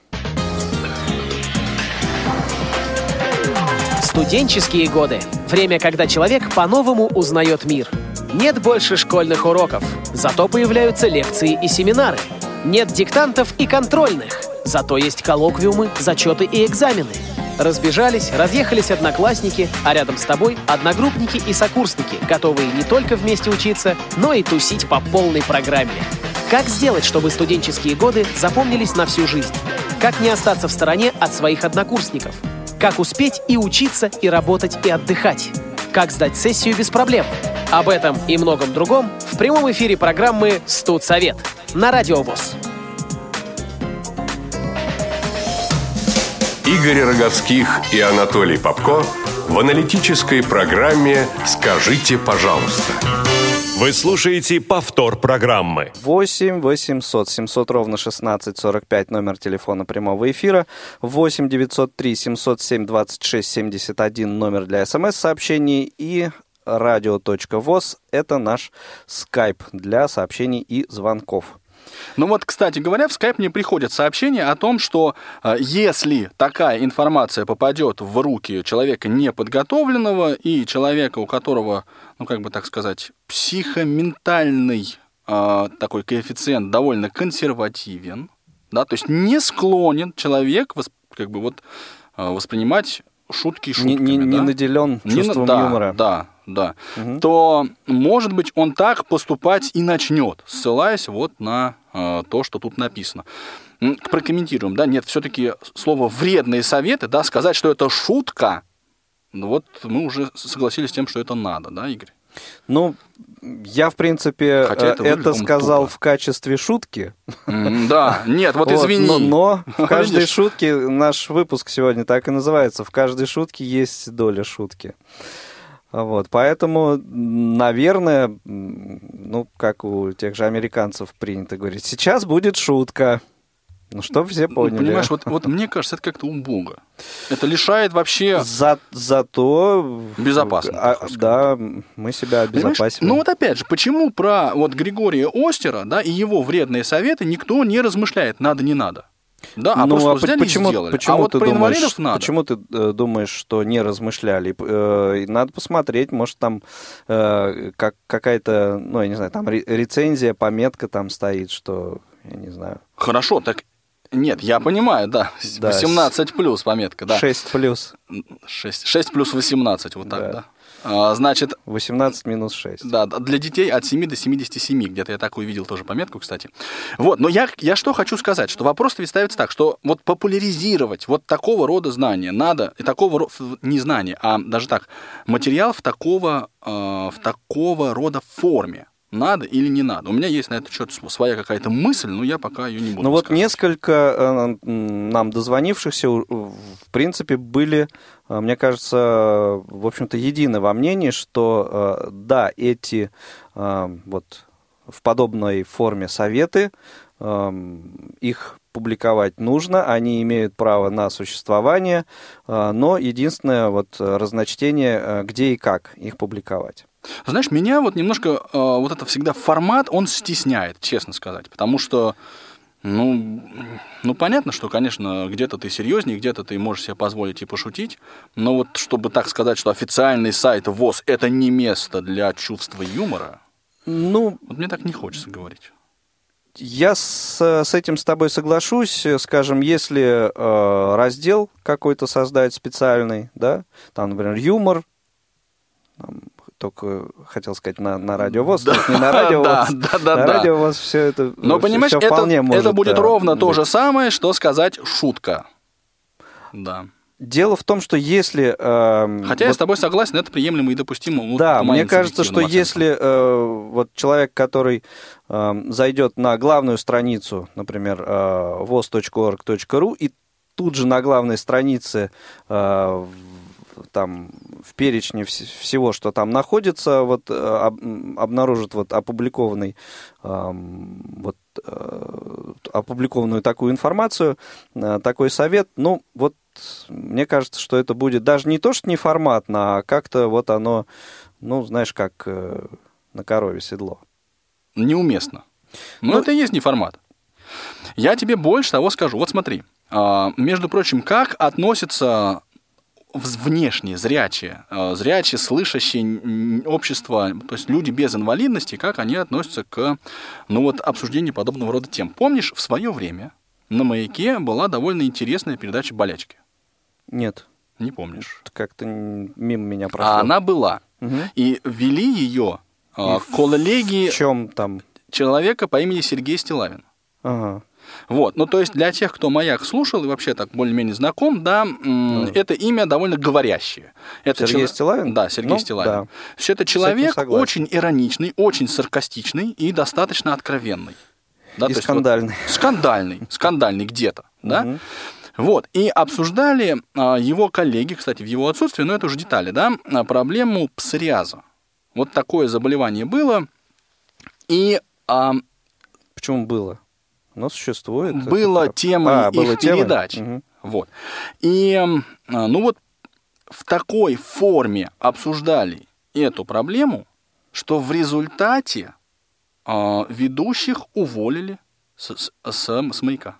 Студенческие годы. Время, когда человек по-новому узнает мир. Нет больше школьных уроков, зато появляются лекции и семинары. Нет диктантов и контрольных, зато есть коллоквиумы, зачеты и экзамены. Разбежались, разъехались одноклассники, а рядом с тобой одногруппники и сокурсники, готовые не только вместе учиться, но и тусить по полной программе. Как сделать, чтобы студенческие годы запомнились на всю жизнь? Как не остаться в стороне от своих однокурсников? Как успеть и учиться, и работать, и отдыхать? Как сдать сессию без проблем? Об этом и многом другом в прямом эфире программы «Студсовет» на Радио ВОЗ. Игорь Роговских и Анатолий Попко в аналитической программе «Скажите, пожалуйста». Вы слушаете повтор программы. 8 800 700 ровно 16 45 номер телефона прямого эфира. 8 903 707 26 71 номер для смс-сообщений. И радио.воз – это наш скайп для сообщений и звонков. Ну вот, кстати говоря, в скайп мне приходят сообщения о том, что э, если такая информация попадет в руки человека неподготовленного и человека, у которого, ну как бы так сказать, психоментальный э, такой коэффициент довольно консервативен, да, то есть не склонен человек восп- как бы вот э, воспринимать шутки шутками, Не, не, не да? наделен Не на- чувством да, юмора. Да, да. Мгм. То, может быть, он так поступать и начнет, ссылаясь вот на э, то, что тут написано. Прокомментируем, да, нет, все-таки слово «вредные советы», да, сказать, что это шутка, ну вот мы уже согласились с тем, что это надо, да, Игорь? Ну, я, в принципе, Хотя это э, это сказал тупо. в качестве шутки. Да, нет, вот Вот, извини. Но, но в каждой Видишь? шутке, наш выпуск сегодня так и называется, в каждой шутке есть доля шутки. Вот, поэтому, наверное, ну, как у тех же американцев принято говорить, сейчас будет шутка. Ну, чтобы все Ну, поняли. Понимаешь, вот, вот мне кажется, это как-то убого. Это лишает вообще... За, зато... Безопасно, а, да, мы себя обезопасим. Ну вот опять же, почему про вот Григория Остера, да, и его вредные советы никто не размышляет, надо, не надо. Да, а ну, а взяли почему, сделали. почему а вот ты про думаешь, надо. почему ты э, думаешь, что не размышляли? Э, надо посмотреть, может там э, как какая-то, ну я не знаю, там ре- рецензия, пометка там стоит, что я не знаю, Хорошо, так нет, я понимаю, да. Да, 18 плюс пометка, да. 6 плюс, 6, 6 плюс 18, вот так, Да. да. А, значит, 18 минус 6. Да, для детей от 7 до 77, где-то я так увидел тоже пометку, кстати. Вот, но я, я что хочу сказать, что вопрос ведь ставится так, что вот популяризировать вот такого рода знания надо, и такого не знания, а даже так, материал в такого, э, в такого рода форме. Надо или не надо? У меня есть на этот счет своя какая-то мысль, но я пока ее не буду Ну вот несколько э, нам дозвонившихся, в принципе, были, э, мне кажется, в общем-то, едины во мнении, что э, да, эти э, вот в подобной форме советы, э, их публиковать нужно, они имеют право на существование, э, но единственное вот э, разночтение, э, где и как их публиковать. Знаешь, меня вот немножко э, вот это всегда формат, он стесняет, честно сказать, потому что, ну, ну, понятно, что, конечно, где-то ты серьезнее, где-то ты можешь себе позволить и пошутить, но вот чтобы так сказать, что официальный сайт ВОЗ – это не место для чувства юмора, Ну, вот мне так не хочется говорить. Я с, с этим с тобой соглашусь. Скажем, если э, раздел какой-то создать специальный, да, там, например, юмор, там, только хотел сказать на, на радиовоз, Да, нет, не на <laughs> радиовоз. да, да, да, на да. радиовоз все это Но, всё- понимаешь, всё это, может, это будет э, ровно то быть. же самое, что сказать шутка. Да. Дело в том, что если... э, Хотя я вот с тобой согласен, это приемлемо и допустимо. Да, мне кажется, что субъективным если э, вот человек, который э, зайдет на главную страницу, например, э, voz.org.ru, и тут же на главной странице э, там в перечне вс- всего, что там находится, вот э, об- обнаружит вот опубликованный эм, вот э, опубликованную такую информацию, э, такой совет. Ну, вот мне кажется, что это будет даже не то, что не форматно, а как-то вот оно, ну, знаешь, как э, на корове седло. Неуместно. Но ну, это и есть не формат. Я тебе больше того скажу. Вот смотри. А, между прочим, как относятся внешние, зрячие, а, зрячие, слышащие общество, то есть люди без инвалидности, как они относятся к ну вот, обсуждению подобного рода тем. Помнишь, в свое время на «Маяке» была довольно интересная передача «Болячки»? Нет. Не помнишь? Как-то мимо меня прошло. А она была. Угу. И вели ее а, коллеги... В чем там? Человека по имени Сергей Стилавин. Ага. Вот, ну то есть для тех, кто «Маяк» слушал и вообще так более-менее знаком, да, да, это имя довольно говорящее. Это Сергей чел... Стилавин? Да, Сергей ну, Стилавин. Да. Все это человек очень ироничный, очень саркастичный и достаточно откровенный. Да, и скандальный. Вот, скандальный, скандальный где-то, да. Вот, и обсуждали а, его коллеги, кстати, в его отсутствии, но это уже детали, да, а, проблему псориаза. Вот такое заболевание было, и... А, Почему было? Оно существует. Было темой а, их было передач. Угу. Вот. И, а, ну вот, в такой форме обсуждали эту проблему, что в результате э, ведущих уволили с, с, с, с маяка.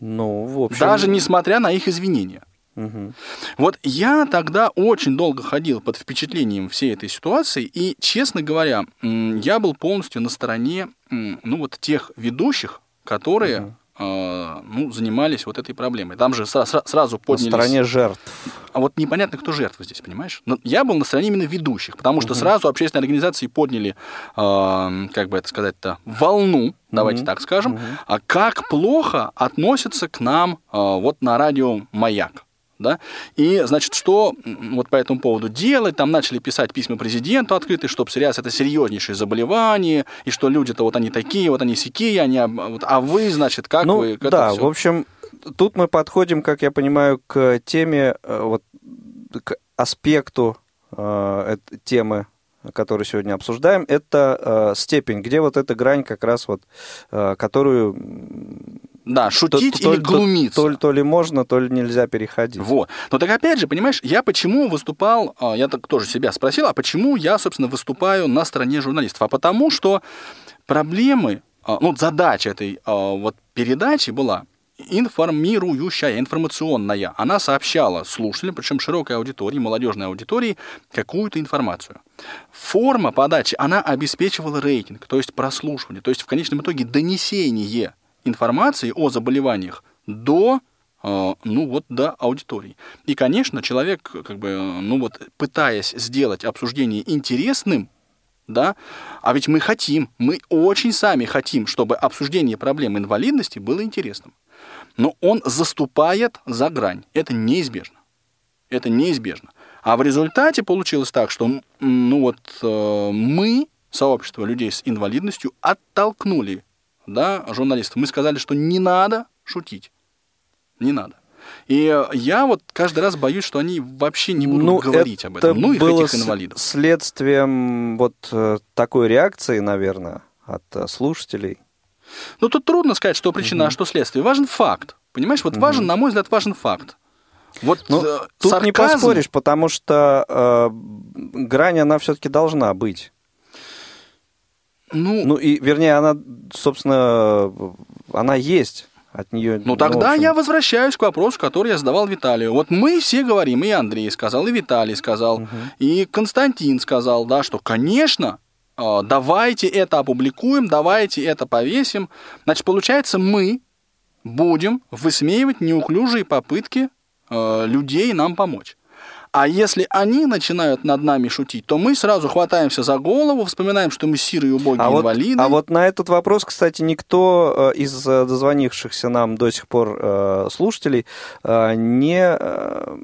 Ну, в общем... Даже несмотря на их извинения. Угу. Вот я тогда очень долго ходил под впечатлением всей этой ситуации, и, честно говоря, я был полностью на стороне ну, вот тех ведущих, которые угу. ну, занимались вот этой проблемой. Там же сра- сразу поднялись... На стороне жертв. А вот непонятно, кто жертва здесь, понимаешь? Но я был на стороне именно ведущих, потому что угу. сразу общественные организации подняли, э, как бы это сказать-то, волну, давайте угу. так скажем, угу. а как плохо относятся к нам э, вот на радио «Маяк» да, и, значит, что вот по этому поводу делать, там начали писать письма президенту открытые, что псориаз это серьезнейшее заболевание, и что люди-то вот они такие, вот они сякие, они, вот, а вы, значит, как ну, вы к Да, в общем, тут мы подходим, как я понимаю, к теме, э, вот, к аспекту э, темы которую сегодня обсуждаем, это э, степень, где вот эта грань как раз вот, э, которую да, шутить то, или то, глумиться. То, то, то ли можно, то ли нельзя переходить. Вот. Но так опять же, понимаешь, я почему выступал, а, я так тоже себя спросил, а почему я, собственно, выступаю на стороне журналистов? А потому что проблемы, а, ну, задача этой а, вот передачи была информирующая, информационная. Она сообщала слушателям, причем широкой аудитории, молодежной аудитории, какую-то информацию. Форма подачи, она обеспечивала рейтинг, то есть прослушивание, то есть в конечном итоге донесение информации о заболеваниях до э, ну вот до аудитории. И, конечно, человек, как бы, ну вот, пытаясь сделать обсуждение интересным, да, а ведь мы хотим, мы очень сами хотим, чтобы обсуждение проблем инвалидности было интересным. Но он заступает за грань. Это неизбежно. Это неизбежно. А в результате получилось так, что ну вот, э, мы, сообщество людей с инвалидностью, оттолкнули да, журналистов, мы сказали, что не надо шутить. Не надо. И я вот каждый раз боюсь, что они вообще не будут ну, говорить об этом. Ну, их было этих инвалидов. следствием вот э, такой реакции, наверное, от э, слушателей. Ну, тут трудно сказать, что причина, угу. а что следствие. Важен факт. Понимаешь, вот угу. важен, на мой взгляд, важен факт. Вот ну, э, тут сарказм... не поспоришь, потому что э, грань, она все-таки должна быть. Ну, ну и, вернее, она, собственно, она есть. От нее, ну, тогда общем... я возвращаюсь к вопросу, который я задавал Виталию. Вот мы все говорим, и Андрей сказал, и Виталий сказал, угу. и Константин сказал, да, что, конечно, а, давайте это опубликуем, давайте это повесим. Значит, получается, мы будем высмеивать неуклюжие попытки э, людей нам помочь. А если они начинают над нами шутить, то мы сразу хватаемся за голову, вспоминаем, что мы сирые убогие а инвалиды. Вот, а вот на этот вопрос, кстати, никто э, из э, дозвонившихся нам до сих пор э, слушателей не,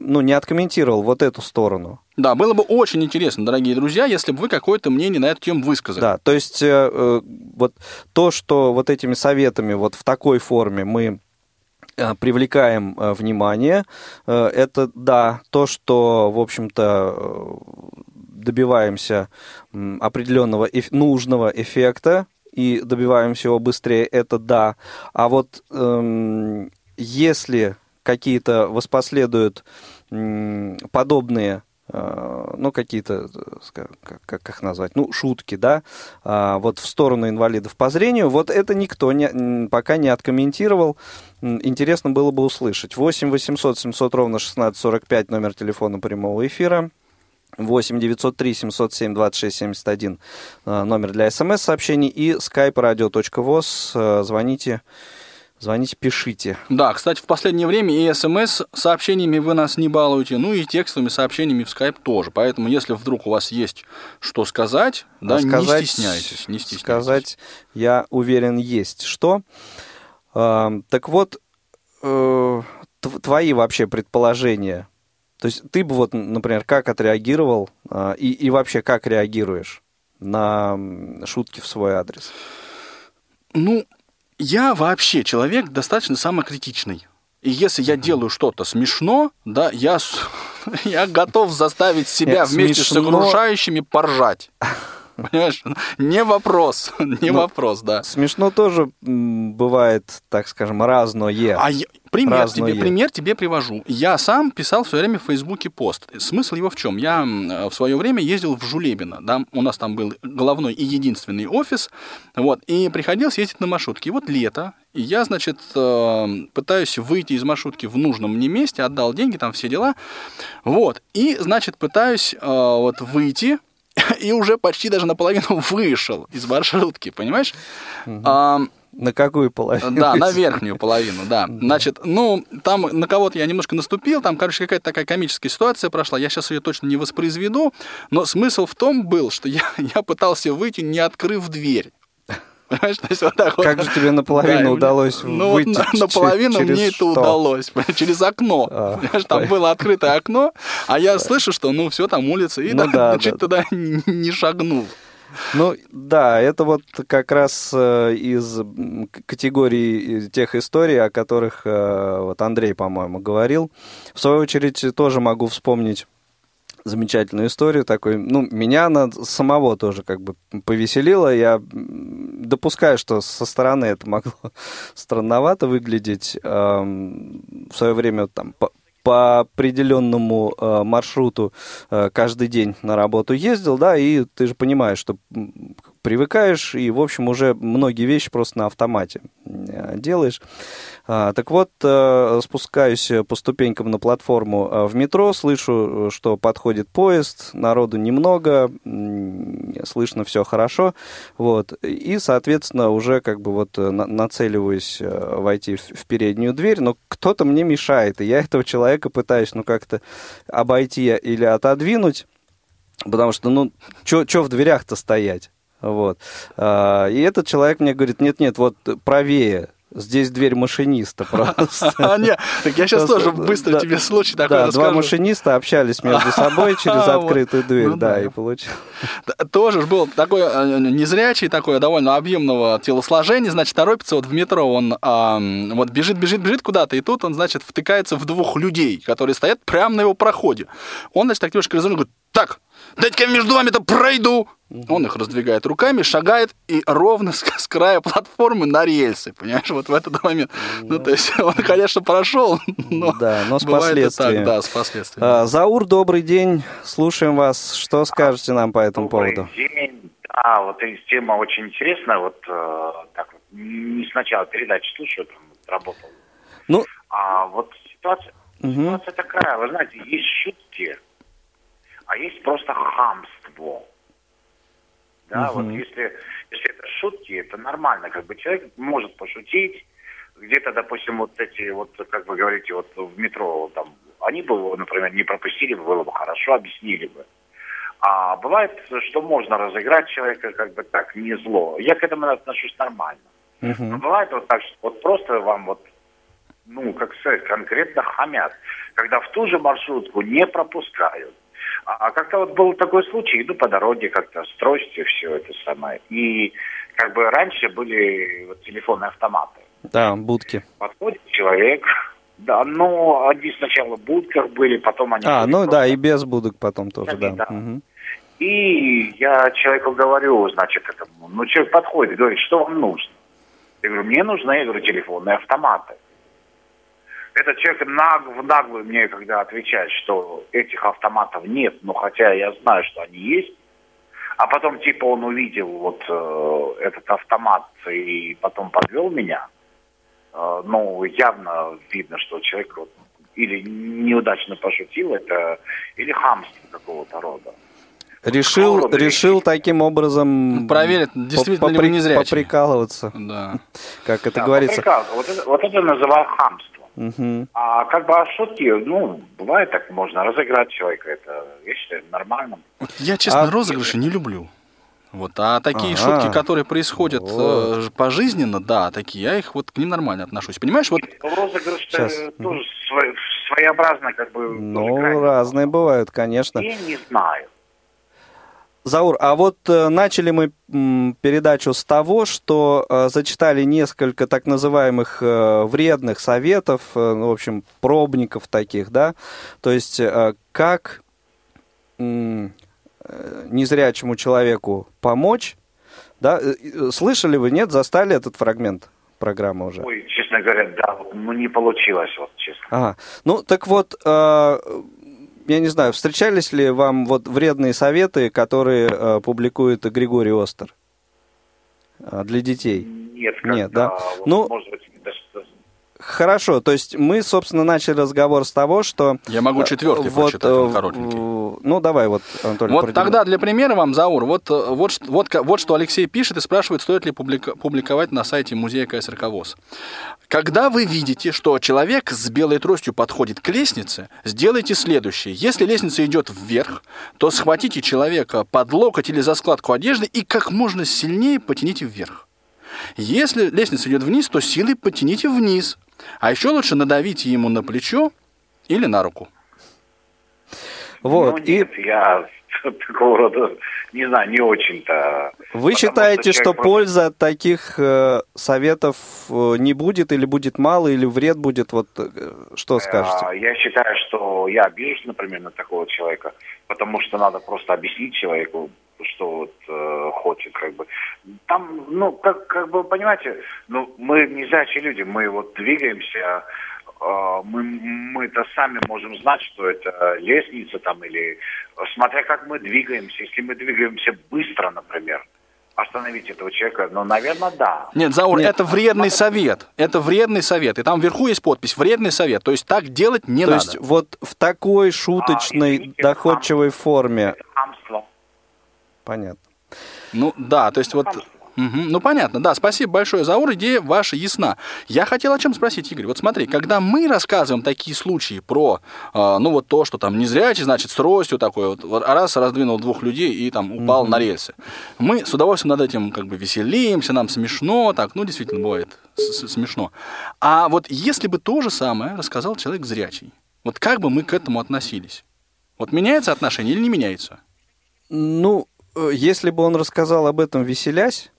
ну, не откомментировал вот эту сторону. Да, было бы очень интересно, дорогие друзья, если бы вы какое-то мнение на эту тему высказали. Да, то есть вот то, что вот этими советами вот в такой форме мы Э, привлекаем э, внимание. Э, это, да, то, что, в общем-то, добиваемся определенного нужного эффекта. и добиваемся его быстрее, это да. А вот эм, если какие-то воспоследуют м, подобные э, ну, какие-то, э, как, как их назвать, ну, шутки, да, а, вот в сторону инвалидов по зрению, вот это никто не, пока не откомментировал. Интересно было бы услышать. 8 800 700 ровно 1645 номер телефона прямого эфира. 8 903 707 26 71 номер для смс-сообщений и skype radio.voz. Э, звоните, звоните, пишите. Да, кстати, в последнее время и смс-сообщениями вы нас не балуете, ну и текстовыми сообщениями в skype тоже. Поэтому, если вдруг у вас есть что сказать, да, сказать, не стесняйтесь, не стесняйтесь. Сказать, я уверен, есть что. Э, так вот, э, твои вообще предположения то есть ты бы вот, например, как отреагировал а, и, и вообще как реагируешь на шутки в свой адрес? Ну, я вообще человек достаточно самокритичный. И если я делаю что-то смешно, да, я, <laughs> я готов заставить себя Нет, вместе смешно... с окружающими поржать. <laughs> Понимаешь? Не вопрос, <laughs> не ну, вопрос, да. Смешно тоже бывает, так скажем, разное. А я, пример тебе, пример тебе привожу. Я сам писал в свое время в Фейсбуке пост. Смысл его в чем? Я в свое время ездил в Жулебино, да, у нас там был головной и единственный офис, вот, и приходилось ездить на маршрутке. И вот лето, и я, значит, э, пытаюсь выйти из маршрутки в нужном мне месте, отдал деньги, там все дела, вот, и, значит, пытаюсь э, вот выйти, и уже почти даже наполовину <laughs> вышел из маршрутки, понимаешь? Угу. А, на какую половину? Да, на верхнюю половину, <laughs> да. Значит, ну, там на кого-то я немножко наступил, там, короче, какая-то такая комическая ситуация прошла, я сейчас ее точно не воспроизведу, но смысл в том был, что я, <laughs> я пытался выйти, не открыв дверь. Понимаешь, то есть вот так как вот. же тебе наполовину да, удалось ну, выйти? На, наполовину через мне что? это удалось, через окно. А, понимаешь, там было открытое окно, а я слышу, что ну все, там улица, и ну, да, чуть да. туда не шагнул. Ну да, это вот как раз э, из категории тех историй, о которых э, вот Андрей, по-моему, говорил. В свою очередь тоже могу вспомнить замечательную историю такой. Ну, меня она самого тоже как бы повеселила. Я допускаю, что со стороны это могло <laughs> странновато выглядеть. В свое время там по определенному э, маршруту э, каждый день на работу ездил, да, и ты же понимаешь, что привыкаешь, и, в общем, уже многие вещи просто на автомате э, делаешь. А, так вот, э, спускаюсь по ступенькам на платформу э, в метро, слышу, что подходит поезд, народу немного, слышно все хорошо, вот, и, соответственно, уже как бы вот нацеливаюсь войти в переднюю дверь, но кто-то мне мешает, и я этого человека пытаюсь, ну, как-то обойти или отодвинуть, Потому что, ну, что в дверях-то стоять? Вот. А, и этот человек мне говорит, нет-нет, вот правее, Здесь дверь машиниста <laughs> просто. А, нет, так я сейчас тоже быстро тебе случай такой Да, два машиниста общались между <laughs> собой через открытую дверь, ну да, и получил. Тоже был такой э, незрячий, такой довольно объемного телосложения, значит, торопится вот в метро, он вот бежит, бежит, бежит куда-то, и тут он, значит, втыкается в двух людей, которые стоят прямо на его проходе. Он, значит, так немножко развернул, говорит, так, дайте-ка между вами-то пройду. Он их раздвигает руками, шагает и ровно с, с края платформы на рельсы, понимаешь, вот в этот момент. Ну, то есть он, конечно, прошел, но, да, но с последствиями. Так, да, с последствиями. А, Заур, добрый день, слушаем вас. Что скажете нам по этому добрый поводу? День. Да, вот тема очень интересная. Вот э, так вот, не сначала передачи слушаю, там работал. Ну, а вот ситуация, угу. ситуация такая, вы знаете, есть шутки, а есть просто хамство. Да, угу. вот если, если это шутки, это нормально. Как бы человек может пошутить, где-то, допустим, вот эти, вот, как вы говорите, вот в метро, там, они бы например, не пропустили, было бы хорошо, объяснили бы. А бывает, что можно разыграть человека как бы так, не зло. Я к этому отношусь нормально. Uh-huh. Но бывает вот так, что вот просто вам вот, ну, как сказать, конкретно хамят, когда в ту же маршрутку не пропускают. А как-то вот был такой случай, иду по дороге как-то с тростью, все это самое. И как бы раньше были вот телефонные автоматы. Да, будки. Подходит человек, да, но они сначала в будках были, потом они... А, ну да, и без будок потом тоже, да. да. Угу. И я человеку говорю, значит, этому. Но человек подходит говорит, что вам нужно? Я говорю, мне нужны, я говорю, телефонные автоматы. Этот человек наг, в наглую мне, когда отвечает, что этих автоматов нет, но хотя я знаю, что они есть, а потом типа он увидел вот э, этот автомат и потом подвел меня, э, ну, явно видно, что человек вот, или неудачно пошутил это, или хамство какого-то рода. Решил, решил таким образом проверить, действительно попри, ли не поприкалываться. Да. Как это да, говорится. Вот это, вот это называю хамство. Угу. А как бы а шутки, ну, бывает так, можно разыграть человека, это, я считаю, нормально. Вот я, честно, а... розыгрыши не люблю. Вот, а такие ага. шутки, которые происходят вот. э, пожизненно, да, такие, я их вот к ним нормально отношусь. Понимаешь, вот... Розыгрыш тоже своеобразно, как бы... Ну, разные бывают, конечно. Я не знаю. Заур, а вот э, начали мы передачу с того, что э, зачитали несколько так называемых э, вредных советов, ну, в общем, пробников таких, да, то есть как незрячему человеку помочь, да, слышали вы, нет, застали этот фрагмент? программы уже? Ой, честно говоря, да, ну не получилось, вот честно. Ага. Ну, так вот, э, я не знаю, встречались ли вам вот вредные советы, которые э, публикует Григорий Остер э, для детей? Нет, Нет, да. Вот, ну, может быть, Хорошо, то есть мы, собственно, начали разговор с того, что... Я могу э, четвертый вот, прочитать, он коротенький. Ну, давай вот, Анатолий. Вот тогда для примера вам, Заур, вот, э, вот, вот, вот что Алексей пишет и спрашивает, стоит ли публика, публиковать на сайте музея КСРК ВОЗ. Когда вы видите, что человек с белой тростью подходит к лестнице, сделайте следующее. Если лестница идет вверх, то схватите человека под локоть или за складку одежды и как можно сильнее потяните вверх. Если лестница идет вниз, то силой потяните вниз, а еще лучше надавите ему на плечо или на руку. Вот. Ну, нет, и... я такого рода, не знаю, не очень-то. Вы считаете, что, что польза от таких э, советов э, не будет, или будет мало, или вред будет? Вот э, что скажете? Я считаю, что я обижусь, например, на такого человека, потому что надо просто объяснить человеку, что вот э, хочет, как бы. Там, ну, как, как бы, понимаете, ну, мы не незрячие люди, мы вот двигаемся, э, мы, мы-то сами можем знать, что это лестница там, или смотря как мы двигаемся, если мы двигаемся быстро, например, остановить этого человека? Ну, наверное, да. Нет, Заур, Нет. это вредный совет. Это вредный совет. И там вверху есть подпись «Вредный совет». То есть так делать не То надо. То есть вот в такой шуточной, а, извините, доходчивой хам... форме... Хамство. Понятно. Ну да, то есть вот... Угу. Ну, понятно, да, спасибо большое, Заур, идея ваша ясна. Я хотел о чем спросить, Игорь. Вот смотри, когда мы рассказываем такие случаи про, э, ну, вот то, что там незрячий, значит, с тростью такой, вот, вот раз раздвинул двух людей и там упал угу. на рельсы. Мы с удовольствием над этим как бы веселимся, нам смешно, так, ну, действительно, бывает смешно. А вот если бы то же самое рассказал человек зрячий, вот как бы мы к этому относились? Вот меняется отношение или не меняется? Ну, если бы он рассказал об этом веселясь,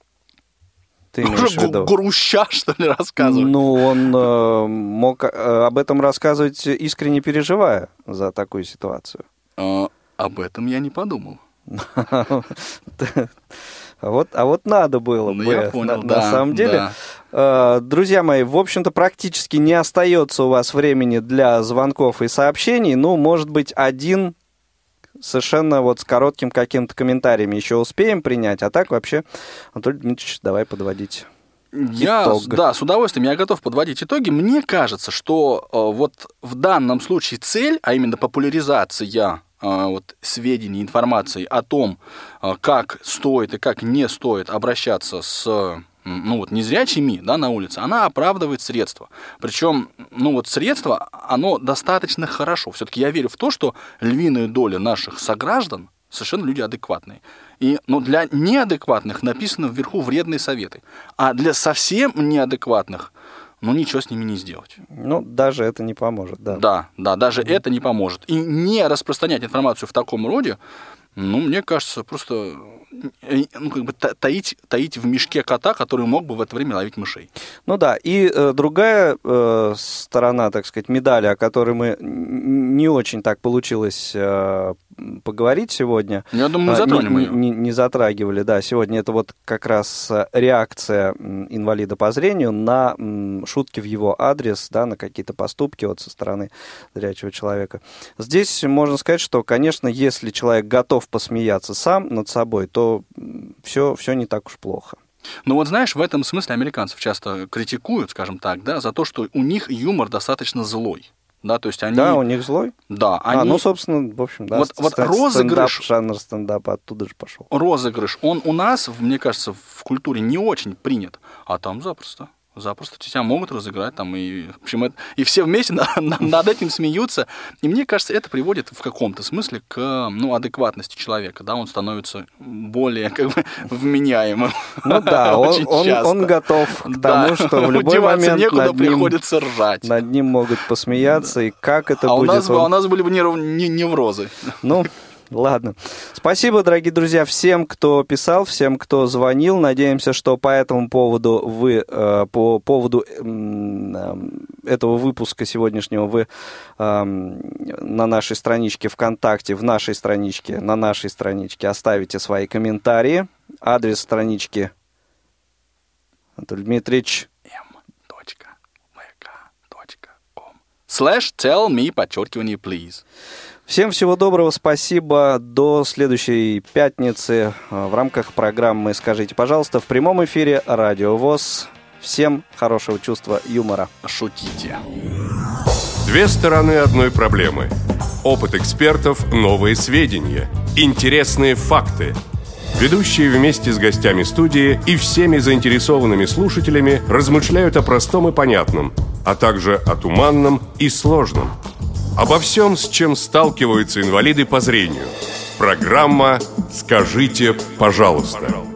ты в виду? Груща, что ли, рассказывать? Ну, он э, мог э, об этом рассказывать, искренне переживая за такую ситуацию. А, об этом я не подумал. А <laughs> вот, а вот надо было ну, бы, я понял, на, да, на самом деле. Да. Э, друзья мои, в общем-то, практически не остается у вас времени для звонков и сообщений. Ну, может быть, один совершенно вот с коротким каким-то комментарием еще успеем принять, а так вообще, Анатолий Дмитриевич, давай подводить. Я, итог. да, с удовольствием, я готов подводить итоги. Мне кажется, что э, вот в данном случае цель, а именно популяризация э, вот, сведений, информации о том, э, как стоит и как не стоит обращаться с ну вот незрячими, да, на улице, она оправдывает средства. Причем, ну вот средства, оно достаточно хорошо. Все-таки я верю в то, что львиная доля наших сограждан совершенно люди адекватные. И ну, для неадекватных написано вверху вредные советы. А для совсем неадекватных, ну, ничего с ними не сделать. Ну, даже это не поможет, да. Да, да, даже mm-hmm. это не поможет. И не распространять информацию в таком роде, ну, мне кажется, просто Э, ну, как бы таить, таить в мешке кота, который мог бы в это время ловить мышей. Ну да, и э, другая э, сторона, так сказать, медали, о которой мы не очень так получилось э, поговорить сегодня. Я думаю, мы а, затронем не, ее. Не, не затрагивали, да. Сегодня это вот как раз реакция инвалида по зрению на шутки в его адрес, да, на какие-то поступки вот со стороны зрячего человека. Здесь можно сказать, что, конечно, если человек готов посмеяться сам над собой, то все, все не так уж плохо. Ну вот знаешь, в этом смысле американцев часто критикуют, скажем так, да, за то, что у них юмор достаточно злой. Да, то есть они... Да, у них злой? Да. Они... А, ну, собственно, в общем, да. Вот, вот розыгрыш... Стендап, жанр стендапа оттуда же пошел. Розыгрыш, он у нас, мне кажется, в культуре не очень принят, а там запросто запросто тебя могут разыграть там и в общем это, и все вместе на, <laughs> на, над этим смеются. И мне кажется это приводит в каком-то смысле к ну адекватности человека да он становится более как бы вменяемым ну да <laughs> он, он, он готов к тому да. что в <laughs> любой момент некуда над ним, приходится ржать. над ним могут посмеяться и как это а будет у нас, он... а у нас были бы неврозы ну Ладно. Спасибо, дорогие друзья, всем, кто писал, всем, кто звонил. Надеемся, что по этому поводу вы, э, по поводу э, этого выпуска сегодняшнего вы э, на нашей страничке ВКонтакте, в нашей страничке, на нашей страничке оставите свои комментарии. Адрес странички Анатолий Дмитриевич Slash tell me, подчеркивание, please. Всем всего доброго, спасибо. До следующей пятницы э, в рамках программы «Скажите, пожалуйста» в прямом эфире Радио ВОЗ. Всем хорошего чувства юмора. Шутите. Две стороны одной проблемы. Опыт экспертов, новые сведения, интересные факты. Ведущие вместе с гостями студии и всеми заинтересованными слушателями размышляют о простом и понятном, а также о туманном и сложном – Обо всем, с чем сталкиваются инвалиды по зрению. Программа «Скажите, пожалуйста».